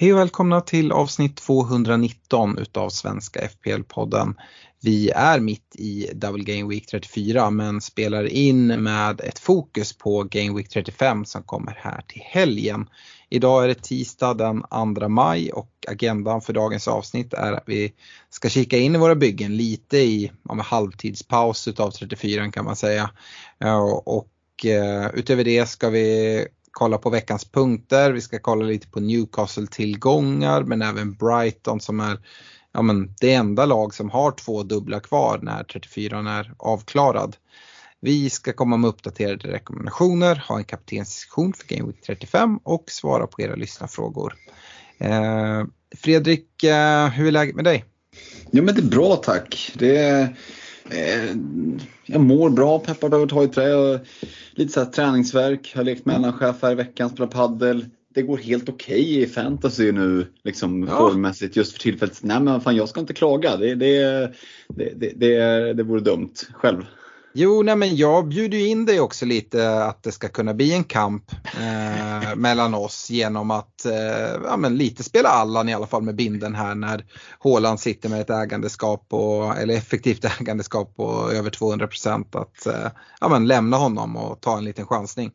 Hej och välkomna till avsnitt 219 utav Svenska FPL-podden. Vi är mitt i Double Game Week 34 men spelar in med ett fokus på Game Week 35 som kommer här till helgen. Idag är det tisdag den 2 maj och agendan för dagens avsnitt är att vi ska kika in i våra byggen lite i ja, med halvtidspaus utav 34 kan man säga. Och eh, utöver det ska vi kolla på veckans punkter, vi ska kolla lite på Newcastle-tillgångar men även Brighton som är ja, men det enda lag som har två dubbla kvar när 34 är avklarad. Vi ska komma med uppdaterade rekommendationer, ha en kaptensdiskussion för Game Week 35 och svara på era lyssnarfrågor. Eh, Fredrik, eh, hur är läget med dig? Ja men det är bra tack. Det är, jag mår bra, peppad över att ta i trä. Lite så här träningsverk, har lekt mellanchef här i veckan, spelat paddel. Det går helt okej okay i fantasy nu liksom Ja. formmässigt just för tillfället. Nej men fan jag ska inte klaga. Det, det, det, det, det, det vore dumt själv. Jo, nej men jag bjuder ju in dig också lite att det ska kunna bli en kamp eh, mellan oss genom att eh, ja, men lite spela Allan i alla fall med binden här när Håland sitter med ett ägandeskap och, eller effektivt ägandeskap på över 200 procent att eh, ja, men lämna honom och ta en liten chansning.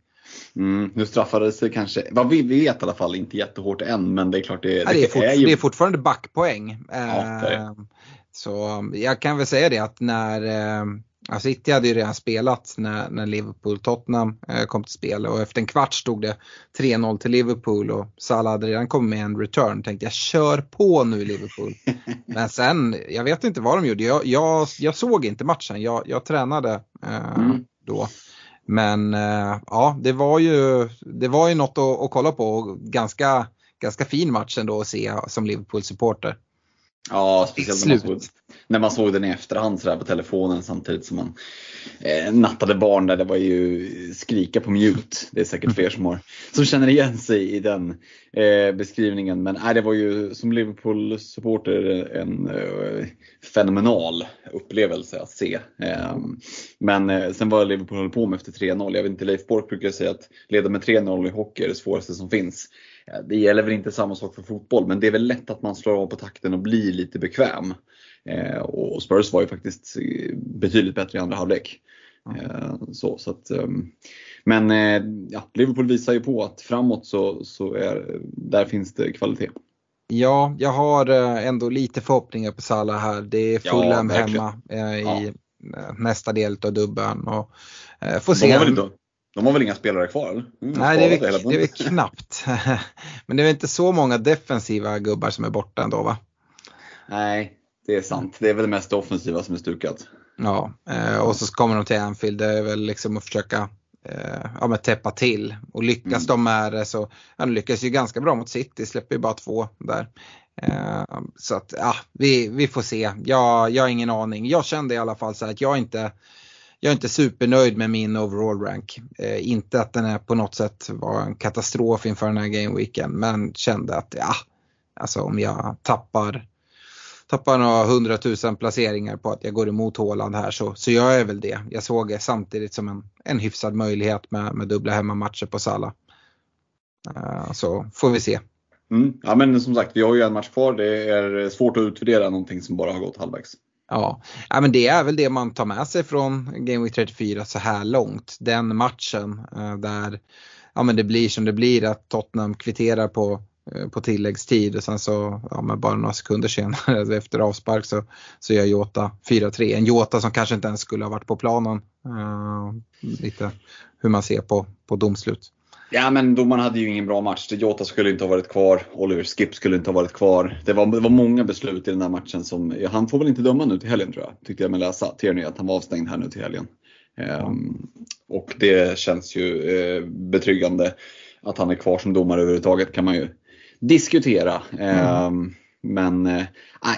Mm, nu straffades det kanske, vad vi vet i alla fall, inte jättehårt än men det är klart det, Ja, det, är fort, ju det är fortfarande backpoäng. Ja, är. Eh, så jag kan väl säga det att när ja, City hade ju redan spelat när, när Liverpool-Tottenham eh, kom till spel och efter en kvart stod det 3-0 till Liverpool och Salah hade redan kommit med en return. Tänkte jag kör på nu Liverpool. Men sen, jag vet inte vad de gjorde. Jag, jag, jag såg inte matchen, jag, jag tränade eh, Mm. då. Men eh, ja, det var ju, det var ju något att, att kolla på och ganska, ganska fin match ändå att se som Liverpool-supporter. Ja, speciellt när man, såg, när man såg den i efterhand så där på telefonen samtidigt som man eh, nattade barn där. Det var ju skrika på mute. Det är säkert fler som, har, som känner igen sig i den eh, beskrivningen. Men nej, det var ju som Liverpool-supporter en eh, fenomenal upplevelse att se. Eh, men eh, sen vad Liverpool höll på med efter 3-0. Jag vet inte, Leif Bork brukar säga att leda med 3-0 i hockey är det svåraste som finns. Eh, det gäller väl inte samma sak för fotboll, men det är väl lätt att man slår av på takten och blir lite bekväm. Eh, och Spurs var ju faktiskt eh, betydligt bättre i andra halvlek. Eh, så, så att, ehm, men ja, Liverpool visar ju på att framåt så, så är, där finns det kvalitet. Ja, jag har ändå lite förhoppningar på Salah här. Det är Ja, Fulham verkligen. hemma i Ja. nästa del av dubben. Och, får De se. har, väl inte, de har väl inga spelare kvar? Mm, Nej, det är, väl, det är väl knappt. Men det är väl inte så många defensiva gubbar som är borta ändå va? Nej, det är sant. Det är väl det mest offensiva som är stukat. Ja, eh, och så kommer de till Anfield. Det är väl liksom att försöka eh, ja, men täppa till. Och lyckas Mm. de med det så, ja, de lyckas ju ganska bra mot City, släpper ju bara två där. Eh, så att, ja, vi, vi får se. Jag, jag har ingen aning. Jag kände i alla fall så att jag inte jag är inte supernöjd med min overall rank. Eh, inte att den är på något sätt var en katastrof inför den här gameweeken men kände att ja, alltså om jag tappar tappar några hundratusen placeringar på att jag går emot Håland här så, så gör jag väl det. Jag såg det samtidigt som en, en hyfsad möjlighet med, med dubbla hemmamatcher på Salla. Eh, så får vi se. Mm. Ja, men som sagt, vi har ju en match kvar. Det är svårt att utvärdera någonting som bara har gått halvvägs. Ja. ja, men det är väl det man tar med sig från Game Week 34 så här långt. Den matchen eh, där ja, men det blir som det blir att Tottenham kvitterar på, Eh, på tilläggstid och sen så ja, men bara några sekunder senare alltså efter avspark så, så gör Jota 4-3. En Jota som kanske inte ens skulle ha varit på planen. Uh, lite hur man ser på, på domslut. Ja men domaren hade ju ingen bra match. Jota skulle inte ha varit kvar. Oliver Skip skulle inte ha varit kvar. Det var, det var många beslut i den här matchen som, ja, han får väl inte döma nu till helgen tror jag. Tyckte jag mig läsa. Tierney att han var avstängd här nu till helgen. Um, och det känns ju eh, betryggande att han är kvar som domare överhuvudtaget kan man ju diskutera. Ehm, Men eh,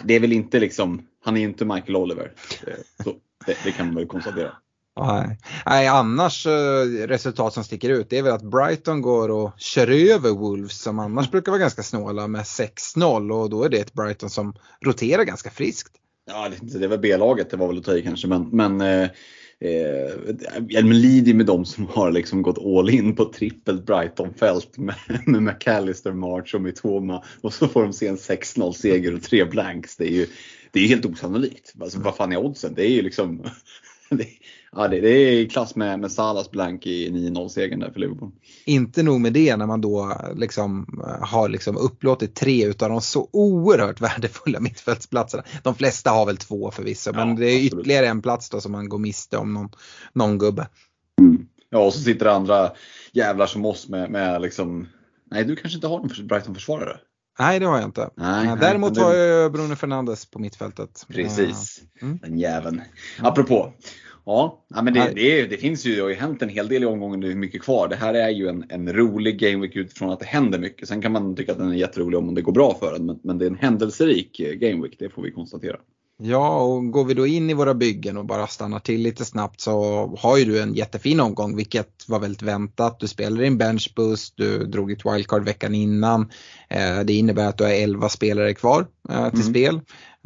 det är väl inte liksom, han är ju inte Michael Oliver. Eh, så, det, det kan man väl konstatera. Nej. Nej, annars eh, resultat som sticker ut det är väl att Brighton går och kör över Wolves som annars brukar vara ganska snåla med 6-0 och då är det ett Brighton som roterar ganska friskt. Ja, det, det var B-laget, det var väl att ta i kanske, men, men eh, jag lider med de som har liksom gått all in på trippelt Brighton-fält med, med McAllister, March och Mitoma och så får de se en 6-0 seger och tre blanks. Det är ju det är helt osannolikt. Alltså, vad fan är oddsen? Det är ju liksom det, ja, det, det är i klass med, med Salas blank i 9-0 segern där för Liverpool. Inte nog med det när man då liksom har liksom upplåtit tre utav de så oerhört värdefulla mittfältsplatserna. De flesta har väl två förvisso men ja, det är absolut. ytterligare en plats då som man går miste om någon, någon gubbe. Mm. Ja och så sitter det andra jävlar som oss med, med liksom Nej du kanske inte har någon Brighton-försvarare? Nej det har jag inte. Nej, Däremot nej, har jag Bruno Fernandes på mittfältet. Precis, mm. den jäveln. Apropå. Ja, men det, det, det, finns ju, det har ju hänt en hel del i omgången, det är mycket kvar. Det här är ju en, en rolig gameweek utifrån att det händer mycket. Sen kan man tycka att den är jätterolig om det går bra för den, men, men det är en händelserik gameweek, det får vi konstatera. Ja, och går vi då in i våra byggen och bara stannar till lite snabbt så har ju du en jättefin omgång, vilket var väldigt väntat. Du spelar in benchboost, du drog ett wildcard veckan innan. Eh, det innebär att du har 11 spelare kvar eh, till mm. spel.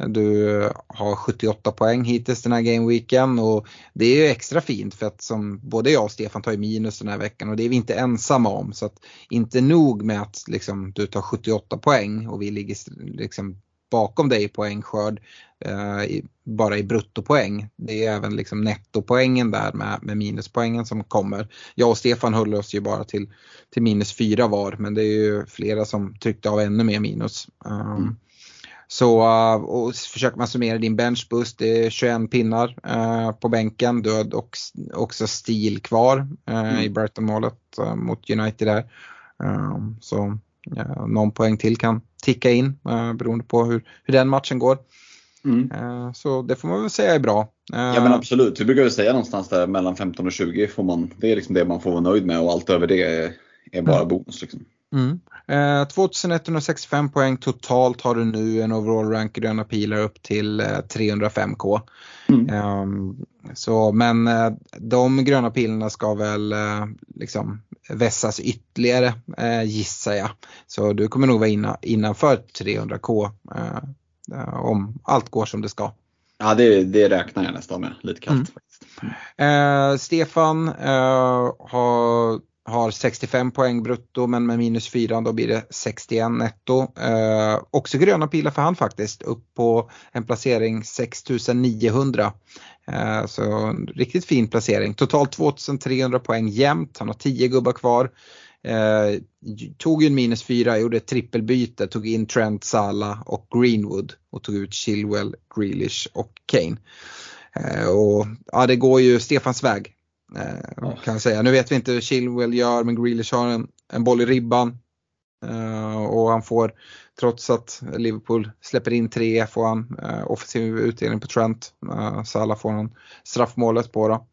Du har 78 poäng hittills den här gameweeken och det är ju extra fint för att som både jag och Stefan tar ju minus den här veckan och det är vi inte ensamma om. Så att inte nog med att liksom, du tar 78 poäng och vi ligger liksom bakom dig i poängskörd eh, bara i bruttopoäng. Det är även liksom nettopoängen där med, med minuspoängen som kommer. Jag och Stefan höll oss ju bara till, till minus fyra var men det är ju flera som tryckte av ännu mer minus. Um, mm. Så uh, och försöker man summera din benchboost, det är 21 pinnar uh, på bänken. Du har också stil kvar uh, mm. i Brighton-målet mot United där. Um, så någon poäng till kan ticka in uh, beroende på hur, hur den matchen går. Mm. Uh, så det får man väl säga är bra. Uh, ja men absolut, vi brukar väl säga någonstans där mellan 15 och 20 får man, det är liksom det man får vara nöjd med och allt över det är, är bara mm. bonus. Liksom. Mm. Eh, 2165 poäng totalt har du nu en overall rank gröna pilar upp till eh, 305k. Mm. Eh, så, men eh, de gröna pilarna ska väl eh, liksom vässas ytterligare eh, gissar jag. Så du kommer nog vara inna, innanför 300k om allt går som det ska. Ja det, det räknar jag nästan med, lite kallt mm. faktiskt. Stefan har har 65 poäng brutto men med minus 4 då blir det 61 netto. Eh, också gröna pilar för han faktiskt upp på en placering 6900. Eh, så en riktigt fin placering. Totalt 2300 poäng jämnt, han har 10 gubbar kvar. Eh, tog ju en minus 4, gjorde ett trippelbyte, tog in Trent, Sala och Greenwood och tog ut Chilwell, Grealish och Kane. Eh, och ja, det går ju Stefans väg Eh, kan jag säga. Nu vet vi inte hur Chilwell gör men Grealish har en, en boll i ribban. Eh, och han får, trots att Liverpool släpper in tre, får han eh, offensiv utdelning på Trent. Eh, Salah får han straffmålet på då.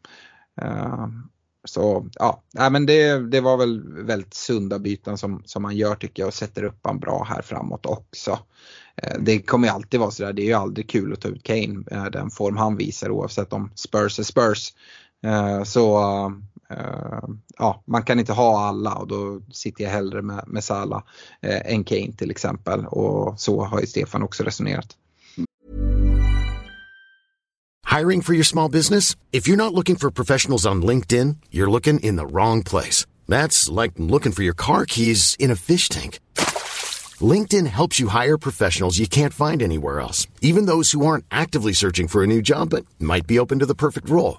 Eh, så ja, nej, men det, det var väl väldigt sunda byten som, som man gör tycker jag och sätter upp han bra här framåt också. Eh, det kommer ju alltid vara sådär, det är ju aldrig kul att ta ut Kane, eh, den form han visar oavsett om Spurs är Spurs. Eh, så eh, ja, man kan inte ha alla och då sitter jag hellre med, med eh, än Kane till exempel och så har ju Stefan också resonerat. Hiring for your small business? If you're not looking for professionals on LinkedIn, you're looking in the wrong place. That's like looking for your car keys in a fish tank. LinkedIn helps you hire professionals you can't find anywhere else, even those who aren't actively searching for a new job but might be open to the perfect role.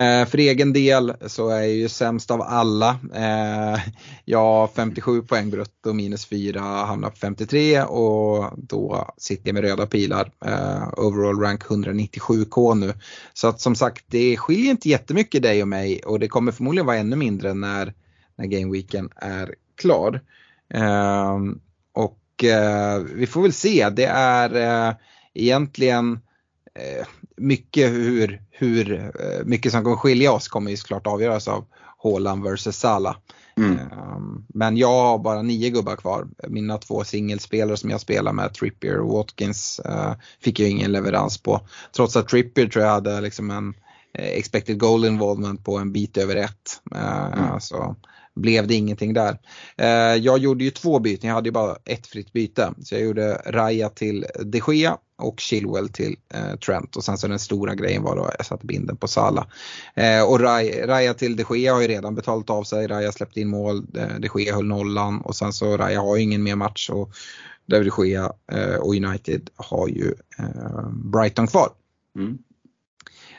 Eh, för egen del så är jag ju sämst av alla. Eh, jag har 57 poäng brutto minus 4, hamnar på 53 och då sitter jag med röda pilar. Eh, overall rank 197k nu. Så att som sagt det skiljer inte jättemycket dig och mig och det kommer förmodligen vara ännu mindre när, när gameweeken är klar. och vi får väl se, det är egentligen mycket hur, hur eh, mycket som kommer skilja oss kommer ju såklart avgöras av Haaland vs Salah. Mm. Um, Men jag har bara nio gubbar kvar. Mina två singelspelare som jag spelar med, Trippier och Watkins, eh, fick jag ingen leverans på. Trots att Trippier tror jag hade liksom en eh, expected goal involvement på en bit över ett. Eh, Så blev det ingenting där. Eh, Jag gjorde ju två byten, jag hade ju bara ett fritt byte. Så jag gjorde Raya till de Gea och Chilwell till eh, Trent och sen så den stora grejen var då jag satte binden på Salah. Eh, och Ray- Raya till de Gea har ju redan betalat av sig, Raya släppte in mål, eh, de Gea höll nollan och sen så Raya har ju ingen mer match och David de Gea eh, och United har ju eh, Brighton kvar. Mm.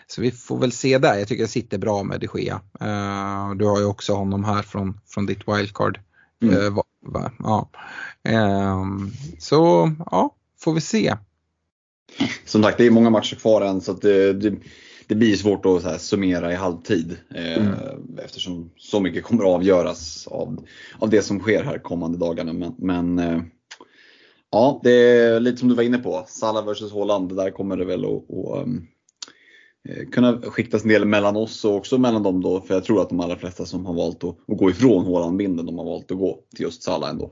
Så vi får väl se där. Jag tycker jag sitter bra med de Gea. Eh, du har ju också honom här från, från ditt wildcard. Mm. Va, va, ja. Så ja, får vi se. Som sagt, det är många matcher kvar än så det, det, det blir svårt att så här summera i halvtid. Eh, Mm. Eftersom så mycket kommer att avgöras av, av det som sker här kommande dagarna. Men, men eh, ja, det är lite som du var inne på. Salah vs Haaland, där kommer det väl att, att um, kunna skiktas en del mellan oss och också mellan dem då. För jag tror att de allra flesta som har valt att, att gå ifrån Haaland-binden, de har valt att gå till just Salah ändå.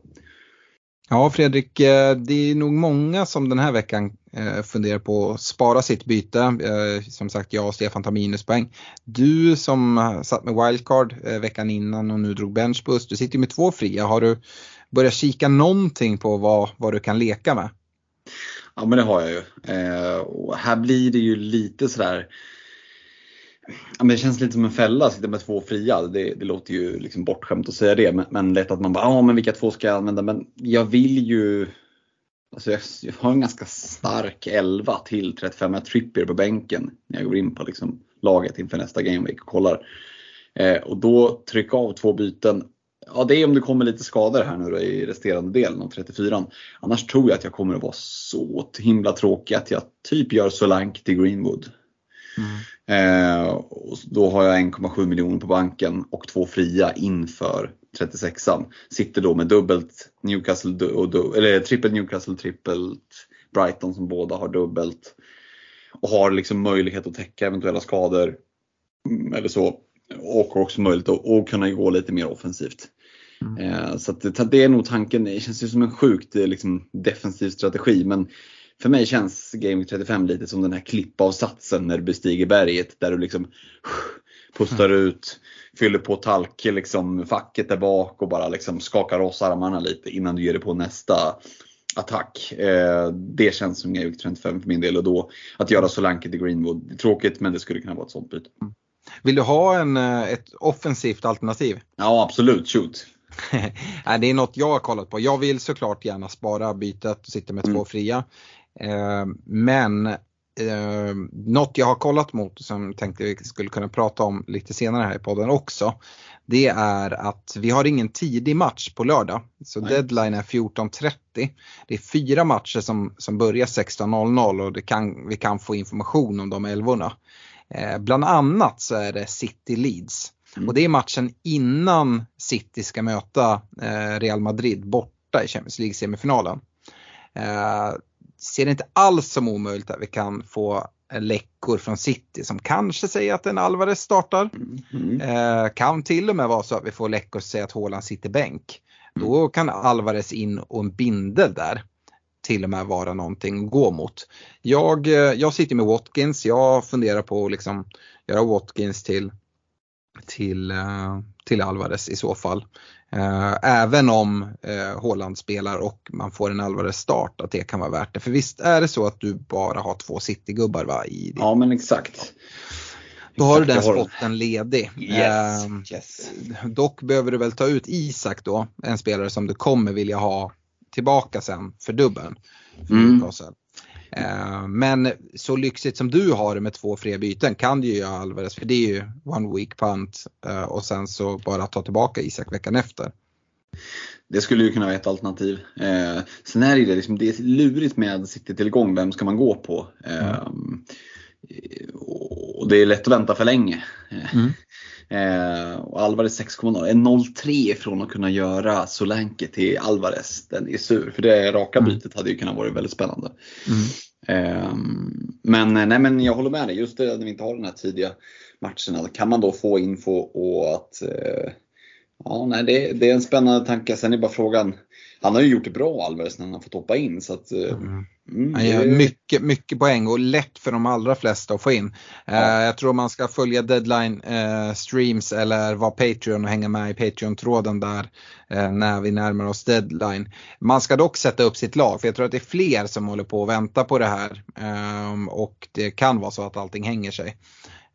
Ja Fredrik, eh, det är nog många som den här veckan Eh, funderar på att spara sitt byte. Eh, som sagt, jag och Stefan tar minuspoäng. Du som satt med wildcard eh, veckan innan och nu drog benchbus, du sitter ju med två fria. Har du börjat kika någonting på vad, vad du kan leka med? Ja men det har jag ju. Och här blir det ju lite sådär Ja, men det känns lite som en fälla att sitta med två fria. Det, det låter ju liksom bortskämt att säga det. Men, men lätt att man bara, ja men vilka två ska jag använda? Men jag vill ju Alltså jag, jag har en ganska stark 11 till 35. Jag Trippier på bänken när jag går in på liksom laget inför nästa gameweek och kollar. Eh, och då trycka av två byten. Ja det är om det kommer lite skador här nu då i resterande delen av 34. Annars tror jag att jag kommer att vara så himla tråkig att jag typ gör Solanke till Greenwood. Eh, och då har jag 1,7 miljoner på banken och två fria inför 36an. Sitter då med dubbelt Newcastle, och du- eller trippelt Newcastle, trippelt Brighton som båda har dubbelt. Och har liksom möjlighet att täcka eventuella skador. mm, Eller så. Och också möjlighet att och kunna gå lite mer offensivt. Eh, Så att det, det är nog tanken, det känns ju som en sjukt eh, liksom, defensiv strategi. Men för mig känns Game Week 35 lite som den här klippavsatsen när du bestiger berget där du liksom pustar ut, fyller på talk, liksom facket där bak och bara liksom skakar oss armarna lite innan du ger dig på nästa attack. Eh, det känns som Game Week 35 för min del och då att göra Solanke till Greenwood, är tråkigt men det skulle kunna vara ett sånt byte. Vill du ha en, eh, ett offensivt alternativ? Ja absolut, shoot. Det är något jag har kollat på. Jag vill såklart gärna spara bytet och sitta med två fria. Eh, men eh, något jag har kollat mot som tänkte vi skulle kunna prata om lite senare här i podden också. Det är att vi har ingen tidig match på lördag. Så Nej. deadline är 14.30. Det är fyra matcher som, som börjar 16.00 och kan, vi kan få information om de älvorna. Eh, bland annat så är det City Leeds. Mm. Och det är matchen innan City ska möta eh, Real Madrid borta i Champions League-semifinalen. Eh, ser det inte alls som omöjligt att vi kan få eh, läckor från City som kanske säger att en Alvarez startar. Mm. Eh, kan till och med vara så att vi får läckor som säger att Haaland sitter bänk. Då kan Alvarez in och en bindel där till och med vara någonting att gå mot. Jag, eh, jag sitter med Watkins, jag funderar på att liksom göra Watkins till, till, eh, till Alvarez i så fall. Eh, även om eh, Haaland spelar och man får en Alvarez start att det kan vara värt det. För visst är det så att du bara har två City-gubbar va? I din Ja men exakt. då har du den Exakt, jag har spotten ledig. Yes. Ehm, yes. dock behöver du väl ta ut Isak då, en spelare som du kommer vilja ha tillbaka sen för dubbeln. För Mm. Newcastle. Ehm, men så lyxigt som du har det med två fria byten kan du ju göra Alvarez för det är ju one week punt eh, och sen så bara ta tillbaka Isak veckan efter. Det skulle ju kunna vara ett alternativ. Eh, sen är det liksom, det är lurigt med City-tillgång, vem ska man gå på? Eh, och det är lätt att vänta för länge. Mm. Eh, och Alvarez 6,0 är 0,3 ifrån att kunna göra Solanke till Alvarez. Den är sur, för det raka Mm. bytet hade ju kunnat vara väldigt spännande. Mm. Eh, men, nej, men jag håller med dig, just det när vi inte har den här tidiga matcherna. Kan man då få info och att eh, Ja, nej, det, det är en spännande tanke. Sen är bara frågan. Han har ju gjort det bra Alvarez när han har fått hoppa in. Så att, eh, Mm. mm, Han gör mycket, mycket poäng och lätt för de allra flesta att få in. Ja. Eh, jag tror man ska följa deadline eh, streams eller vara Patreon och hänga med i Patreon-tråden där eh, när vi närmar oss deadline. Man ska dock sätta upp sitt lag för jag tror att det är fler som håller på att vänta på det här. Och det kan vara så att allting hänger sig.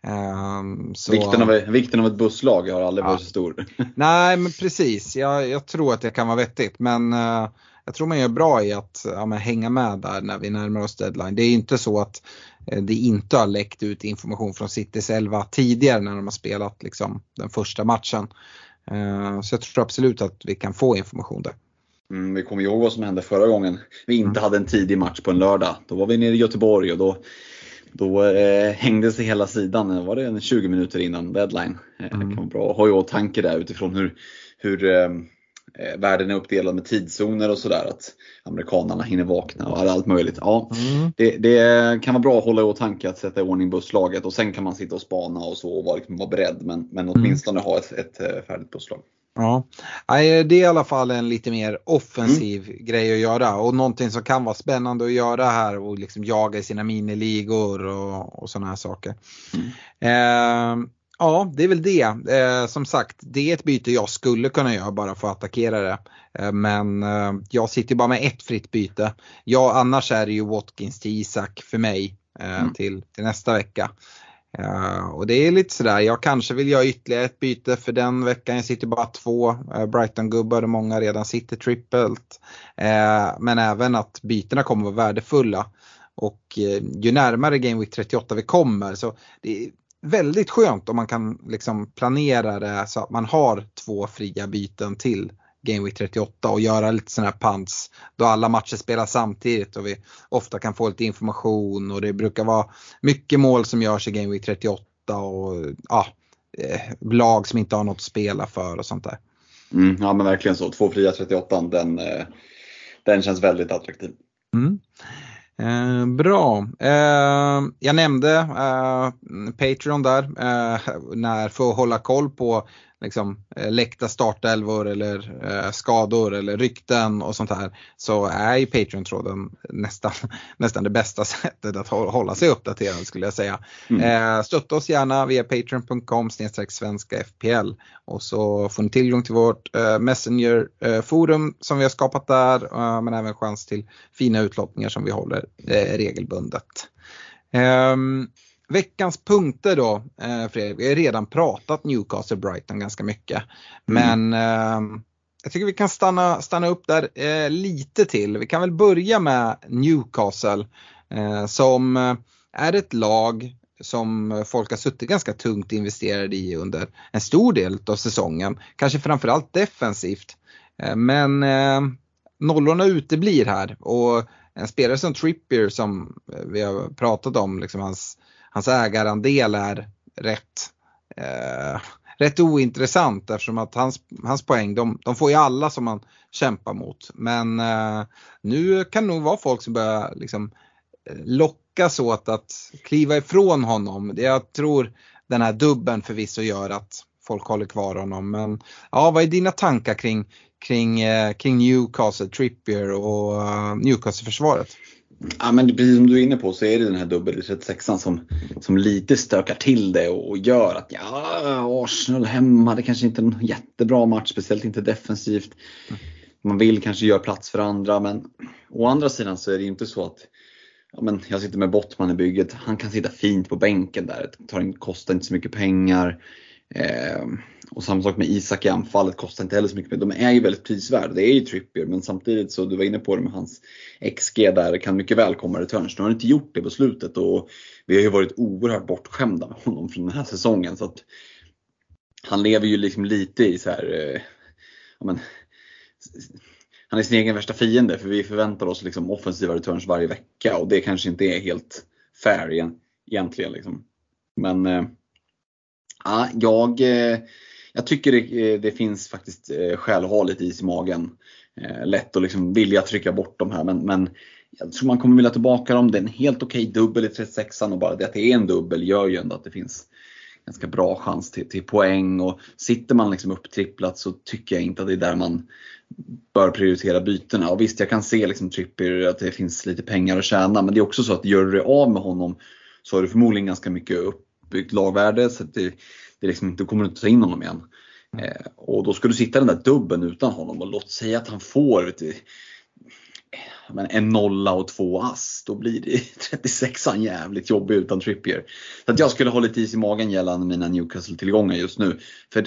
Ehm, så... vikten, av, vikten av ett busslag har aldrig Ja. varit så stor. Nej men precis, jag, jag tror att det kan vara vettigt men eh, jag tror man gör bra i att ja, men hänga med där när vi närmar oss deadline. Det är inte så att eh, det inte har läckt ut information från Citys 11 tidigare när de har spelat liksom, den första matchen. Eh, så jag tror absolut att vi kan få information där. Mm, vi kommer ihåg vad som hände förra gången vi inte Mm. hade en tidig match på en lördag. Då var vi nere i Göteborg och då, då eh, hängde sig hela sidan. Var det en 20 minuter innan deadline? Eh, Mm. Kan vara bra att ha i åtanke där utifrån hur, hur eh, eh, världen är uppdelad med tidszoner och sådär. Att amerikanarna hinner vakna och allt möjligt. Ja, det, det kan vara bra att hålla i åtanke att sätta i ordning busslaget och sen kan man sitta och spana och så och vara, liksom, vara beredd. Men, men åtminstone ha ett, ett eh, färdigt busslag. Ja, det är i alla fall en lite mer offensiv grej att göra och någonting som kan vara spännande att göra här och liksom jaga i sina miniligor och, och sådana här saker. Eh, ja, det är väl det. Eh, som sagt, det är ett byte jag skulle kunna göra bara för att attackera det. Eh, men eh, jag sitter bara med ett fritt byte. Ja, annars är det ju Watkins till Isak för mig eh, Mm. till, till nästa vecka. Uh, och det är lite sådär, jag kanske vill göra ytterligare ett byte för den veckan. Jag sitter bara två uh, Brighton-gubbar och många redan sitter trippelt. Uh, eh, men även att bytena kommer vara värdefulla. Och eh, ju närmare Game Week 38 vi kommer så det är väldigt skönt om man kan liksom planera det så att man har två fria byten till Game Week 38 och göra lite sådana här pants då alla matcher spelas samtidigt och vi ofta kan få lite information och det brukar vara mycket mål som görs i Game Week 38 och ja, eh, lag som inte har något att spela för och sånt där. Mm, ja men verkligen så. Två fria 38 den, eh, den känns väldigt attraktiv. Mm. Eh, bra. Eh, jag nämnde eh, Patreon där eh, när, för att hålla koll på liksom, eh, läckta startelvor eller eh, skador eller rykten och sånt här så är ju Patreon-tråden nästan, nästan det bästa sättet att hå- hålla sig uppdaterad skulle jag säga. Mm. Eh, stötta oss gärna via patreon.com svenska FPL och så får ni tillgång till vårt eh, Messenger-forum som vi har skapat där eh, men även chans till fina utlottningar som vi håller eh, regelbundet. Ehm, veckans punkter då, eh, Fredrik, vi har redan pratat Newcastle Brighton ganska mycket. Men ehm, jag tycker vi kan stanna, stanna upp där eh, lite till. Vi kan väl börja med Newcastle eh, som eh, är ett lag som folk har suttit ganska tungt investerade i under en stor del av säsongen. Kanske framförallt defensivt. Eh, Men eh, nollorna uteblir här och en spelare som Trippier som eh, vi har pratat om, liksom hans, hans ägarandel är rätt, eh, rätt ointressant eftersom att hans, hans poäng, de, de får ju alla som man kämpar mot. Men eh, nu kan det nog vara folk som börjar liksom, eh, lockas åt att kliva ifrån honom. Jag tror den här dubben förvisso gör att folk håller kvar honom. Men ja, vad är dina tankar kring, kring, eh, kring Newcastle, Trippier och uh, Newcastle-försvaret? Ja, men precis som du är inne på så är det den här dubbel 36an som, som lite stökar till det och, gör att ja, Arsenal hemma, det kanske inte är en jättebra match, speciellt inte defensivt. Man vill kanske göra plats för andra men å andra sidan så är det ju inte så att ja, men jag sitter med Bottman i bygget, han kan sitta fint på bänken där, det tar kostar inte så mycket pengar. Eh, och samma sak med Isak i anfallet, kostar inte heller så mycket pengar. De är ju väldigt prisvärda, det är ju Trippier men samtidigt så, du var inne på det med hans XG där, kan mycket väl komma returns. Nu har han inte gjort det på slutet och vi har ju varit oerhört bortskämda med honom från den här säsongen. Så att han lever ju liksom lite i så här, eh, ja, men, han är sin egen värsta fiende för vi förväntar oss liksom offensiva returns varje vecka och det kanske inte är helt fair egentligen. Liksom. Men eh, Ja, jag, eh, jag tycker det, eh, det finns faktiskt eh, skäl att ha lite is i magen. Lätt att liksom vilja trycka bort de här men, men jag tror man kommer vilja tillbaka dem. Det är en helt okej okay dubbel i 36an och bara det att det är en dubbel gör ju ändå att det finns ganska bra chans till, till poäng. Och sitter man liksom upptripplat så tycker jag inte att det är där man bör prioritera bytena. Och visst, jag kan se liksom Trippier att det finns lite pengar att tjäna. Men det är också så att gör du dig av med honom så har du förmodligen ganska mycket uppbyggt lagvärde. Så det, det liksom inte, kommer inte ta in honom igen. Eh, och då ska du sitta den där dubben utan honom och låt säga att han får vet du, men en nolla och två ass, då blir det 36an jävligt jobbig utan Trippier. Så att jag skulle hålla lite is i magen gällande mina Newcastle-tillgångar just nu. För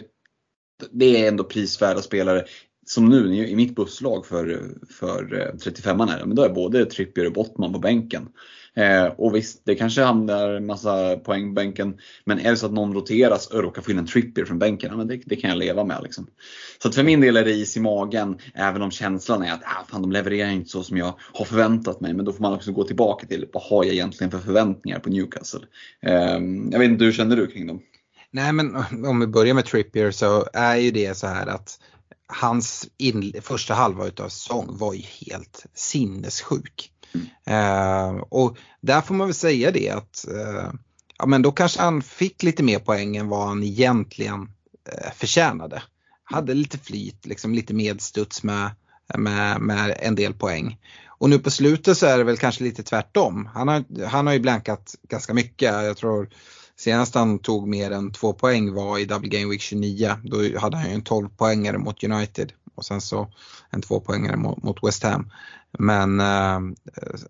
det är ändå prisvärda spelare. Som nu i mitt busslag för, för 35an eh, är men då är både Trippier och Bottman på bänken. Eh, och visst, det kanske hamnar massa poäng på bänken. Men är det så att någon roteras och råkar få in en trippier från bänken, ja, men det, det, kan jag leva med. Liksom. Så att för min del är det is i magen, även om känslan är att ah, fan, de levererar inte så som jag har förväntat mig. Men då får man också gå tillbaka till vad har jag egentligen för förväntningar på Newcastle. Eh, jag vet inte, hur känner du kring dem? Nej men om vi börjar med Trippier så är ju det så här att hans in, första halva utav säsong var ju helt sinnessjuk. Eh, och där får man väl säga det att eh, ja, men då kanske han fick lite mer poäng än vad han egentligen eh, förtjänade. Hade lite flyt, liksom lite medstuds med, med, med en del poäng. Och nu på slutet så är det väl kanske lite tvärtom. Han har, han har ju blankat ganska mycket. Jag tror senast han tog mer än två poäng var i Double Game Week 29. Då hade han ju en 12 poängare mot United och sen så en tvåpoängare mot, mot West Ham. Men eh,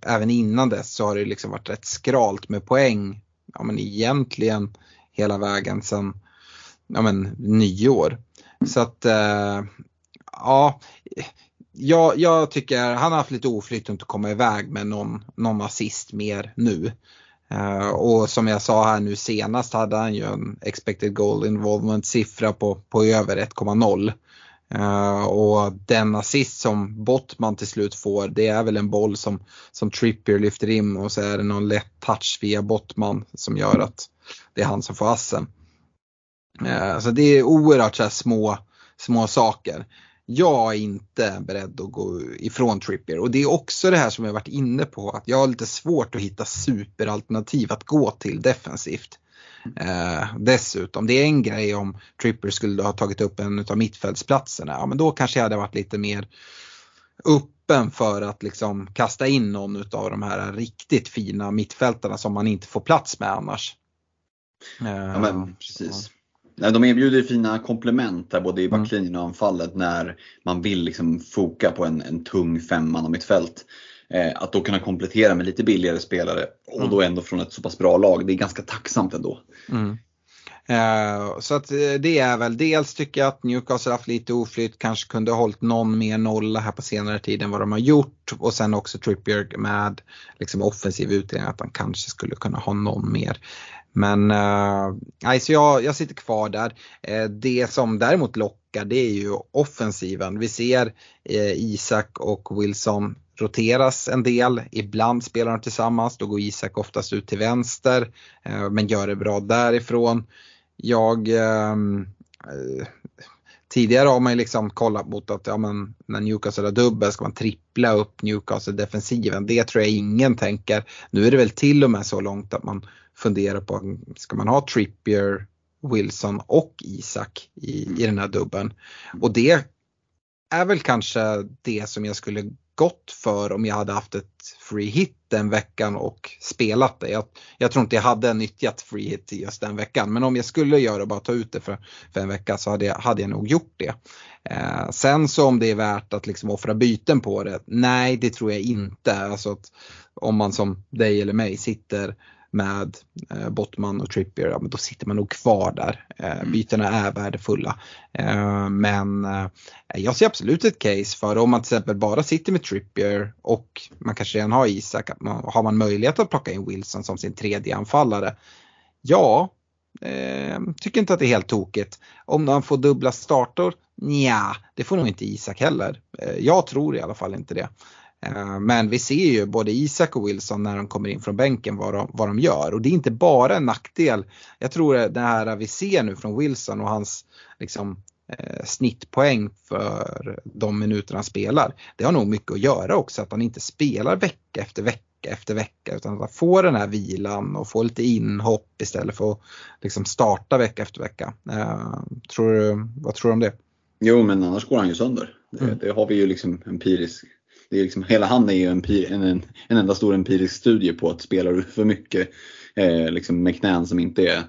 även innan dess så har det liksom varit rätt skralt med poäng. Ja men egentligen hela vägen sedan ja, men, nyår. Så att eh, ja, jag, jag tycker han har haft lite oflytt att inte komma iväg med någon, någon assist mer nu. Uh, och som jag sa här nu senast hade han ju en expected goal involvement siffra på, på över 1,0. Uh, och den assist som Bottman till slut får det är väl en boll som, som Trippier lyfter in och så är det någon lätt touch via Bottman som gör att det är han som får assen. Uh, så det är oerhört så små, små saker. Jag är inte beredd att gå ifrån Trippier och det är också det här som jag varit inne på att jag har lite svårt att hitta superalternativ att gå till defensivt. Eh, dessutom, det är en grej om Tripper skulle ha tagit upp en av mittfältsplatserna. Ja, men då kanske jag hade varit lite mer öppen för att liksom kasta in någon av de här riktigt fina mittfältarna som man inte får plats med annars. Eh, ja, men, precis. Ja. De erbjuder fina komplement där både i backlinjen och anfallet när man vill liksom foka på en, en tung femman och mittfält att då kunna komplettera med lite billigare spelare och mm. då ändå från ett så pass bra lag. Det är ganska tacksamt ändå. Mm. Uh, så att eh, det är väl dels tycker jag att Newcastle haft lite oflytt, kanske kunde ha hållit någon mer nolla här på senare tid än vad de har gjort och sen också Trippier med liksom offensiv utdelning att han kanske skulle kunna ha någon mer. Men uh, alltså jag, jag sitter kvar där. Det som däremot lockar det är ju offensiven. Vi ser Isak och Wilson roteras en del. Ibland spelar de tillsammans, då går Isak oftast ut till vänster eh, men gör det bra därifrån. Jag ehm, eh, Tidigare har man ju liksom kollat mot att ja, men, när Newcastle har dubbel ska man trippla upp Newcastle-defensiven. Det tror jag ingen tänker. Nu är det väl till och med så långt att man funderar på, ska man ha Trippier, Wilson och Isak i, i den här dubben? Och det är väl kanske det som jag skulle gått för om jag hade haft ett free hit den veckan och spelat det. Jag, jag tror inte jag hade nyttjat free hit just den veckan men om jag skulle göra och bara ta ut det för, för en vecka så hade jag, hade jag nog gjort det. Eh, sen så om det är värt att liksom offra byten på det, nej det tror jag inte. Alltså att om man som dig eller mig sitter med eh, Bottman och Trippier, ja, men då sitter man nog kvar där. Eh, mm. bytena är värdefulla. Eh, men eh, jag ser absolut ett case för om man till exempel bara sitter med Trippier och man kanske redan har Isak, man, har man möjlighet att plocka in Wilson som sin tredje anfallare? Ja, eh, tycker inte att det är helt tokigt. Om man får dubbla startor? Ja, det får nog inte Isak heller. Eh, jag tror i alla fall inte det. Eh, men vi ser ju både Isak och Wilson när de kommer in från bänken vad de, vad de gör och det är inte bara en nackdel. Jag tror det här vi ser nu från Wilson och hans liksom, eh, snittpoäng för de minuter han spelar. Det har nog mycket att göra också att han inte spelar vecka efter vecka efter vecka utan att han får den här vilan och får lite inhopp istället för att liksom starta vecka efter vecka. Eh, tror du, vad tror du om det? Jo men annars går han ju sönder. Det, Mm. det har vi ju liksom empiriskt. Det är liksom, hela han är ju en, en, en, en enda stor empirisk studie på att spelar du för mycket eh, liksom med knän som inte är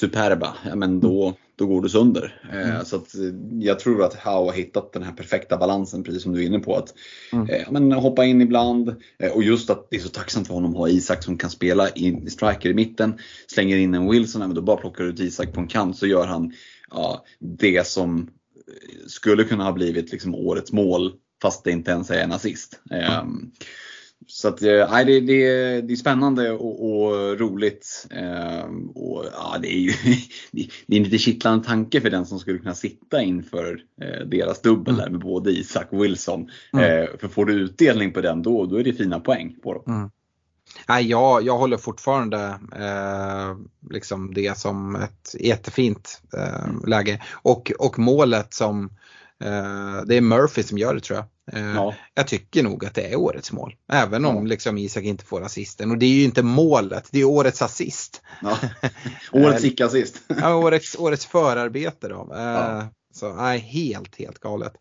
superba, ja, men då, då går du sönder. Eh, Mm. Så att, eh, jag tror att Howe har hittat den här perfekta balansen, precis som du är inne på. Att Mm. eh, men hoppa in ibland eh, och just att det är så tacksamt för honom att ha Isak som kan spela in, striker i mitten. Slänger in en Wilson, men då bara plockar du ut Isak på en kant så gör han ja, det som eh, skulle kunna ha blivit liksom årets mål fast det inte ens är en assist. Ehm, så att, eh, nej, det, det, det är spännande och, och roligt. Ehm, och, ja, det, är ju, det är en lite kittlande tanke för den som skulle kunna sitta inför eh, deras dubbel där med både Isak och Wilson. Mm. Eh, för får du utdelning på den då, då är det fina poäng på dem. Mm. Nej, jag, jag håller fortfarande eh, liksom det som ett jättefint eh, läge. Och, och målet som, det är Murphy som gör det tror jag. Eh, Ja. Jag tycker nog att det är årets mål. Även om Ja. liksom Isak inte får assisten. Och det är ju inte målet, det är årets assist. Ja. Årets icke-assist. Ja, årets, årets förarbete då. Eh. Så nej, helt, helt galet.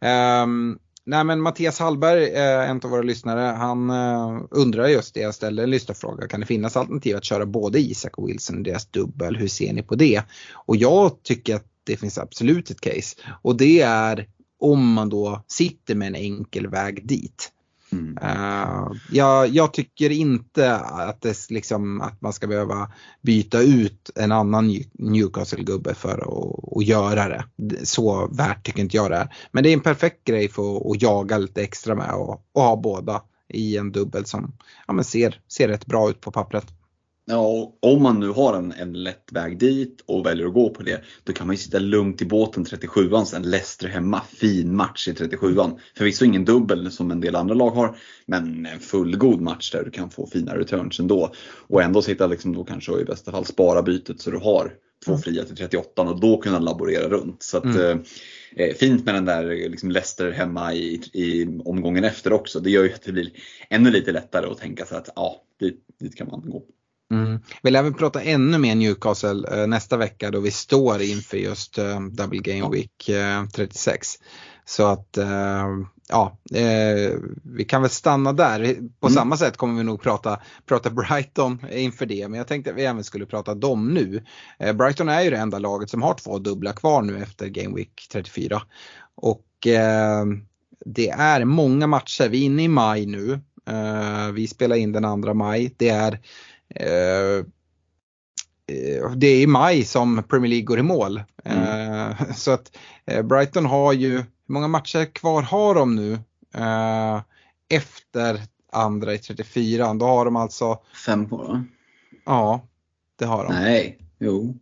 Ehm, nej men Mattias Hallberg, eh, en av våra lyssnare, han eh, undrar just det, jag ställde en lyssnarfråga. Kan det finnas alternativ att köra både Isak och Wilson i deras dubbel? Hur ser ni på det? Och jag tycker att det finns absolut ett case. Och det är om man då sitter med en enkel väg dit. Mm. Uh, jag, jag tycker inte att, det, liksom, att man ska behöva byta ut en annan New- Newcastle-gubbe för att, att göra det. Så värt tycker inte jag det är. Men det är en perfekt grej för att, jaga lite extra med och, och ha båda i en dubbel som ja, ser, ser rätt bra ut på pappret. Ja, om man nu har en, en lätt väg dit och väljer att gå på det, då kan man ju sitta lugnt i båten 37an sen. Leicester hemma, fin match i 37an. Förvisso ingen dubbel som en del andra lag har, men en fullgod match där du kan få fina returns ändå. Och ändå sitta liksom då kanske i bästa fall spara bytet så du har två Mm. fria till 38 och då kunna laborera runt. Så att, Mm. eh, fint med den där liksom Leicester hemma i, i omgången efter också. Det gör ju att det blir ännu lite lättare att tänka sig att ja, dit, dit kan man gå. Mm. Vi lär väl prata ännu mer Newcastle eh, nästa vecka då vi står inför just eh, Double Game Week eh, 36. Så att eh, ja, eh, vi kan väl stanna där. På Mm. samma sätt kommer vi nog prata, prata Brighton inför det. Men jag tänkte att vi även skulle prata dem nu. Eh, Brighton är ju det enda laget som har två dubbla kvar nu efter Game Week 34. Och eh, det är många matcher. Vi är inne i maj nu. Eh, vi spelar in den 2 maj. Det är Eh, eh, det är i maj som Premier League går i mål. Eh, så att eh, Brighton har ju, hur många matcher kvar har de nu? Eh, efter andra i 34, då har de alltså, Fem på va? ja, det har de. Nej, jo.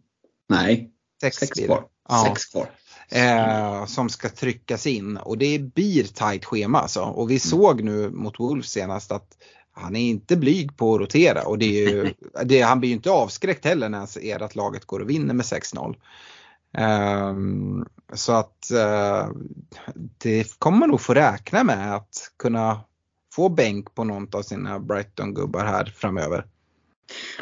Nej, Sex, sex kvar. Ja. Sex kvar. Eh, som ska tryckas in och det blir tajt schema alltså. Och vi såg nu mot Wolves senast att han är inte blyg på att rotera och det är ju, det, han blir ju inte avskräckt heller när han ser att laget går och vinner med 6-0. Ehm, så att eh, det kommer man nog få räkna med att kunna få bänk på någon av sina Brighton-gubbar här framöver.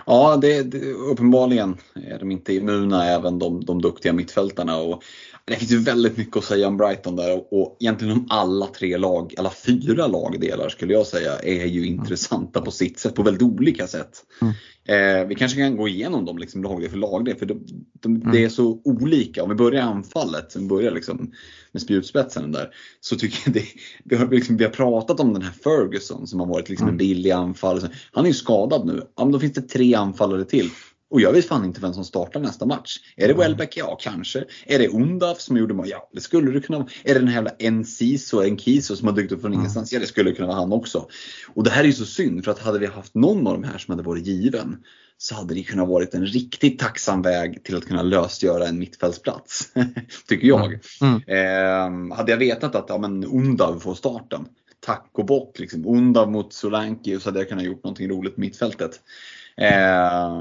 Ja, det, det, uppenbarligen är de inte immuna även de, de duktiga mittfältarna. Och det finns ju väldigt mycket att säga om Brighton där och, och egentligen om alla tre lag, alla fyra lagdelar skulle jag säga, är ju intressanta på sitt sätt, på väldigt olika sätt. Mm. Eh, vi kanske kan gå igenom dem liksom lagdel för lagdel, för de, de, det är så olika. Om vi börjar anfallet, om vi börjar liksom med spjutspetsen där, så tycker jag det, vi, har liksom, vi har pratat om den här Ferguson som har varit liksom en Mm. billig anfall. Han är ju skadad nu. Ja, men då finns det tre anfallare till. Och jag vet fan inte vem som startar nästa match. Är det Mm. Welbeck? Ja, kanske. Är det Undaf som gjorde mål? Ja, det skulle det kunna vara. Är det den här jävla Enciso, Enkiso som har dykt upp från Mm. ingenstans? Ja, det skulle kunna vara han också. Och det här är ju så synd för att hade vi haft någon av de här som hade varit given så hade det kunnat varit en riktigt tacksam väg till att kunna lösgöra en mittfältsplats. Tycker jag. Mm. Eh, hade jag vetat att ja, men Undav får starten, tack och bock. Liksom. Onda mot Solanki och så hade jag kunnat gjort någonting roligt på mittfältet. Eh,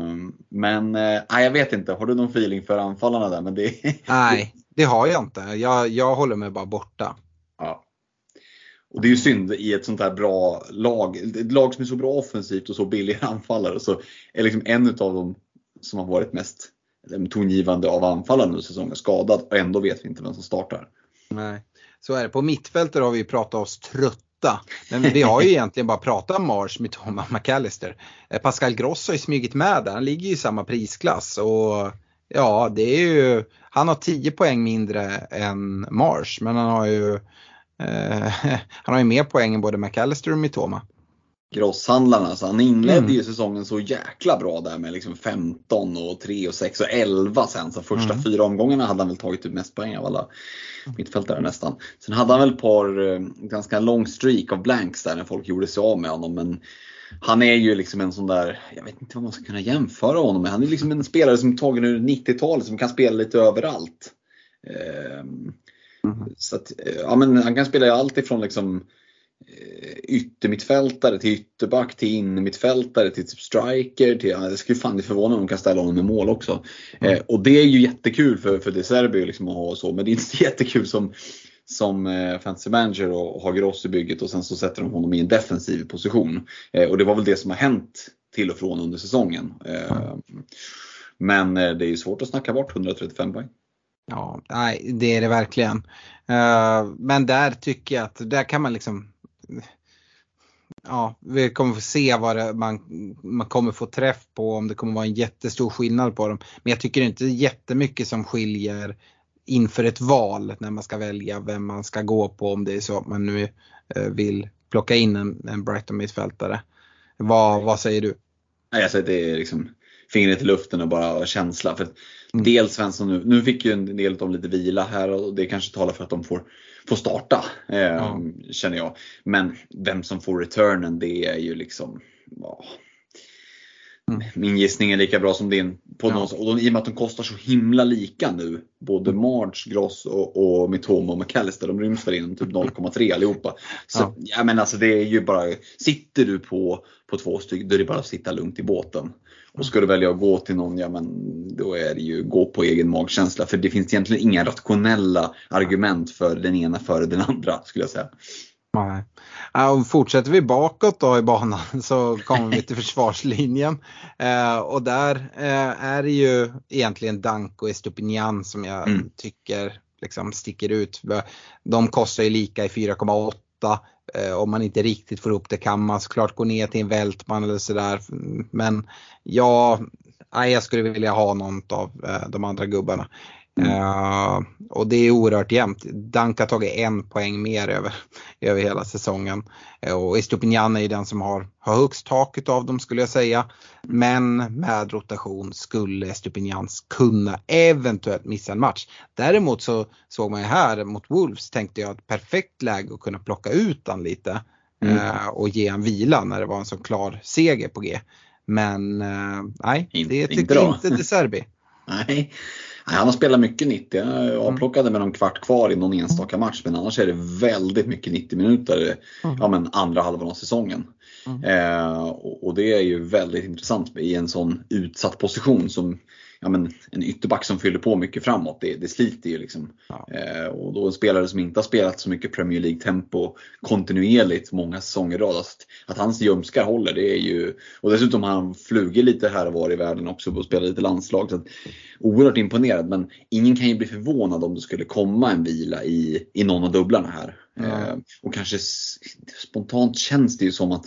men eh, jag vet inte, har du någon feeling för anfallarna där? Men det... Nej, det har jag inte. Jag, jag håller mig bara borta. Ja. Och det är ju synd i ett sånt här bra lag, ett lag som är så bra offensivt och så billiga anfallare. Så är liksom en utav dem som har varit mest tongivande av anfallarna under säsongen skadad och ändå vet vi inte vem som startar. Nej, så är det. På mittfältet har vi pratat oss prata. Men vi har ju egentligen bara pratat om Mars, Mitoma, McAllister. Eh, Pascal Gross har ju smugit med där, han ligger ju i samma prisklass. Och ja, det är ju, han har 10 poäng mindre än Mars men han har ju eh, han har ju mer poäng än både McAllister och Mitoma grosshandlarna. Så han inledde mm. ju säsongen så jäkla bra där med liksom 15 och 3 och 6 och 11 sen. Så första mm. fyra omgångarna hade han väl tagit ut mest poäng av alla mittfältare nästan. Sen hade han väl ett par, eh, ganska lång streak av blanks där när folk gjorde sig av med honom. Men han är ju liksom en sån där, jag vet inte vad man ska kunna jämföra honom med. Han är liksom en spelare som tagen ur 90-talet som kan spela lite överallt. Mm. Så att, eh, ja, men han kan spela allt ifrån liksom yttermittfältare till ytterback till innermittfältare till typ striker. Till, ja, det skulle fan inte förvåna om de kan ställa honom med mål också. Mm. Eh, och det är ju jättekul för, för De Serbi liksom att ha så, men det är inte jättekul som, som eh, fantasy manager och ha Gross i bygget och sen så sätter de honom i en defensiv position. Eh, och det var väl det som har hänt till och från under säsongen. Eh, mm. Men eh, det är ju svårt att snacka bort 135 poäng. Ja, nej det är det verkligen. Men där tycker jag att där kan man liksom ja, vi kommer få se vad det, man, man kommer få träff på, om det kommer vara en jättestor skillnad på dem. Men jag tycker inte jättemycket som skiljer inför ett val när man ska välja vem man ska gå på om det är så att man nu eh, vill plocka in en, en Brighton mittfältare. Vad, vad säger du? Nej, alltså det är liksom fingret i luften och bara känsla. För mm. Dels Svensson nu, nu fick ju en del av dem lite vila här och det kanske talar för att de får få starta. Eh, ja. Känner jag. Men vem som får returnen det är ju liksom ja. Mm. Min gissning är lika bra som din. På ja. och I och med att de kostar så himla lika nu. Både mm. March, Gross och, och Mitoma och McAllister. De ryms väl inom typ 0,3 allihopa. Så ja. ja. men alltså det är ju bara, sitter du på, på två stycken då är det bara att sitta lugnt i båten. Och ska du välja att gå till någon, ja men då är det ju gå på egen magkänsla. För det finns egentligen inga rationella argument för den ena före den andra skulle jag säga. Nej. Ja, fortsätter vi bakåt då i banan så kommer vi till försvarslinjen. Eh, och där eh, är det ju egentligen Danko Estupinian som jag mm. tycker liksom sticker ut. De kostar ju lika i 4,8 Eh, Eh, om man inte riktigt får ihop det kan man såklart gå ner till en Vältman eller sådär. Mm, men ja, jag skulle vilja ha något av eh, de andra gubbarna. Mm. Uh, och det är oerhört jämnt. Dank har tagit en poäng mer över, över hela säsongen. Uh, och Estupinian är ju den som har, har högst taket av dem skulle jag säga. Men med rotation skulle Estupinians kunna eventuellt missa en match. Däremot så såg man ju här mot Wolves tänkte jag ett perfekt läge att kunna plocka ut han lite. Mm. Uh, och ge en vila när det var en så klar seger på G. Men nej, det tyckte inte De Serbi. Nej. Han har spelat mycket 90. Jag avplockade med någon kvart kvar i någon enstaka match. Men annars är det väldigt mycket 90 minuter mm. ja, men andra halvan av säsongen. Mm. Eh, och, och, det är ju väldigt intressant i en sån utsatt position som ja, men en ytterback som fyller på mycket framåt, det, det sliter ju. Liksom. Ja. Eh, och då en spelare som inte har spelat så mycket Premier League-tempo kontinuerligt många säsonger i rad. Att, att hans ljumskar håller, det är ju... Och dessutom har han flugit lite här och var i världen också och spelat lite landslag. Så att, oerhört imponerad, men ingen kan ju bli förvånad om det skulle komma en vila i, i någon av dubblarna här. Mm. Eh, och kanske spontant känns det ju som att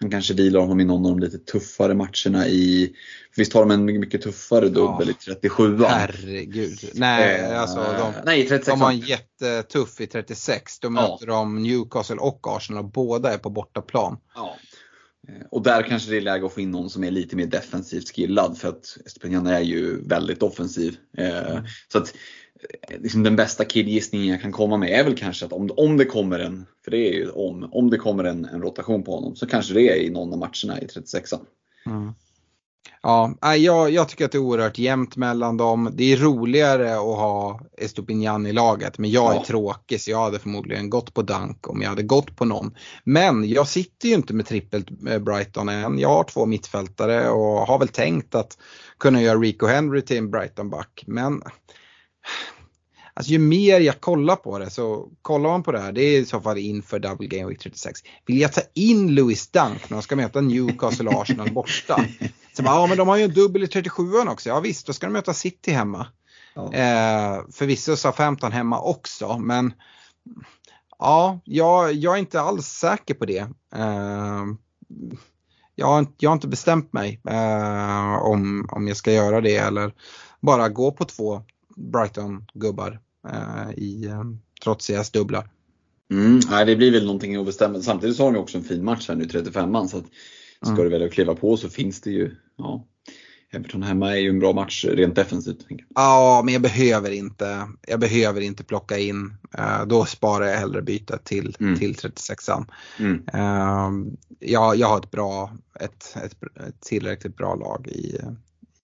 han kanske vilar honom i någon av de lite tuffare matcherna i, visst har de en mycket tuffare dubbel ja. i 37 Herregud. Nej, eh, alltså de, nej, 36. de har en jättetuff i 36. Då möter ja. de Newcastle och Arsenal och båda är på bortaplan. Ja. Eh, och där kanske det är läge att få in någon som är lite mer defensivt skillad för att Estepanian är ju väldigt offensiv. Eh, mm. Så att liksom den bästa killgissningen jag kan komma med är väl kanske att om, om det kommer en, för det är ju om, om det kommer en, en rotation på honom så kanske det är i någon av matcherna i 36an. Mm. Ja, jag, jag tycker att det är oerhört jämnt mellan dem. Det är roligare att ha Estopinian i laget men jag är Ja. tråkig så jag hade förmodligen gått på Dunk om jag hade gått på någon. Men jag sitter ju inte med trippelt eh, Brighton än. Jag har två mittfältare och har väl tänkt att kunna göra Rico Henry till en Brighton-back. Men Alltså ju mer jag kollar på det så kollar man på det här, det är i så fall inför Double Game Week 36. Vill jag ta in Louis Dunk när de ska möta Newcastle och Arsenal borta? Så bara, ja men de har ju en dubbel i 37an också. Ja visst, då ska de möta City hemma. Ja. Eh, förvisso sa 15 hemma också men ja, jag, jag är inte alls säker på det. Eh, jag, har, inte- jag har inte bestämt mig eh, om, om jag ska göra det eller bara gå på två Brighton-gubbar eh, i eh, trotsigas dubblar. Mm, nej, det blir väl någonting att bestämma. Samtidigt så har de också en fin match här nu, 35an. Så att ska Mm. du välja att kliva på så finns det ju, ja. Everton hemma är ju en bra match rent defensivt. Ja, men jag behöver inte, jag behöver inte plocka in. Eh, då sparar jag hellre bytet till, Mm. till 36an. Mm. Eh, jag, jag har ett bra, ett, ett, ett tillräckligt bra lag i,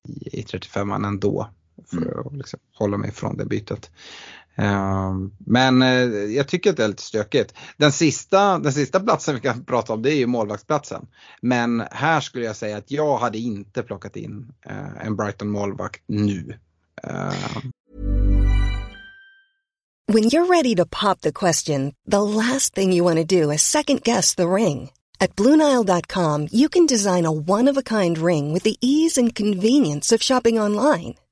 i, i 35an ändå. För Mm. att liksom hålla mig från det bytet. Eh, men eh, jag tycker att det är lite stökigt. Den sista, den sista platsen vi kan prata om det är ju målvaktsplatsen. Men här skulle jag säga att jag hade inte plockat in eh, en Brighton målvakt nu. Eh, When you're ready to pop the question, the last thing you want to do is second guess the ring. At Bluenile.com, you can design a one of a kind ring with the ease and convenience of shopping online.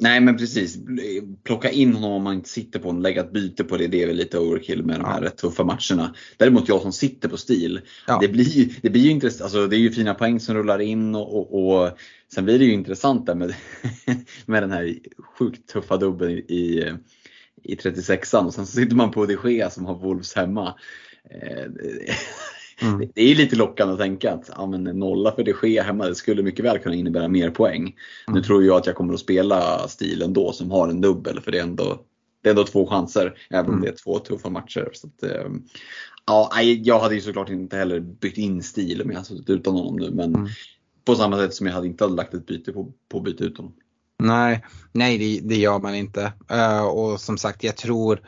Nej men precis, plocka in honom om man inte sitter på honom, lägga ett byte på det, det är väl lite overkill med de här Ja. rätt tuffa matcherna. Däremot jag som sitter på stil, Ja. det, blir, det blir ju intressant, alltså det är ju fina poäng som rullar in och, och, och sen blir det ju intressant där med, med den här sjukt tuffa dubben i, i, i 36an och sen så sitter man på de Gea som har Wolves hemma. Det- Mm. Det är lite lockande att tänka att ja, men en nolla för de Gea hemma det skulle mycket väl kunna innebära mer poäng. Nu Mm. tror jag att jag kommer att spela stilen då som har en dubbel för det är ändå, det är ändå två chanser även om Mm. det är två tuffa matcher. Så att, eh, ja, jag hade ju såklart inte heller bytt in stil om jag hade suttit utan honom nu men Mm. på samma sätt som jag hade inte hade lagt ett byte på, på att byta ut honom. Nej, nej det, det gör man inte. Eh, och som sagt jag tror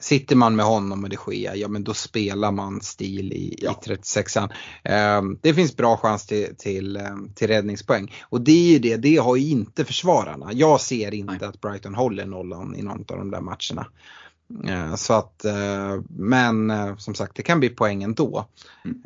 Sitter man med honom och det sker, ja men då spelar man stil i, Ja. i 36an. Eh, det finns bra chans till, till, eh, till räddningspoäng. Och det är ju det, det har ju inte försvararna. Jag ser inte Nej. att Brighton håller nollan i någon av de där matcherna. Eh, så att, eh, men eh, som sagt det kan bli poäng ändå. Mm.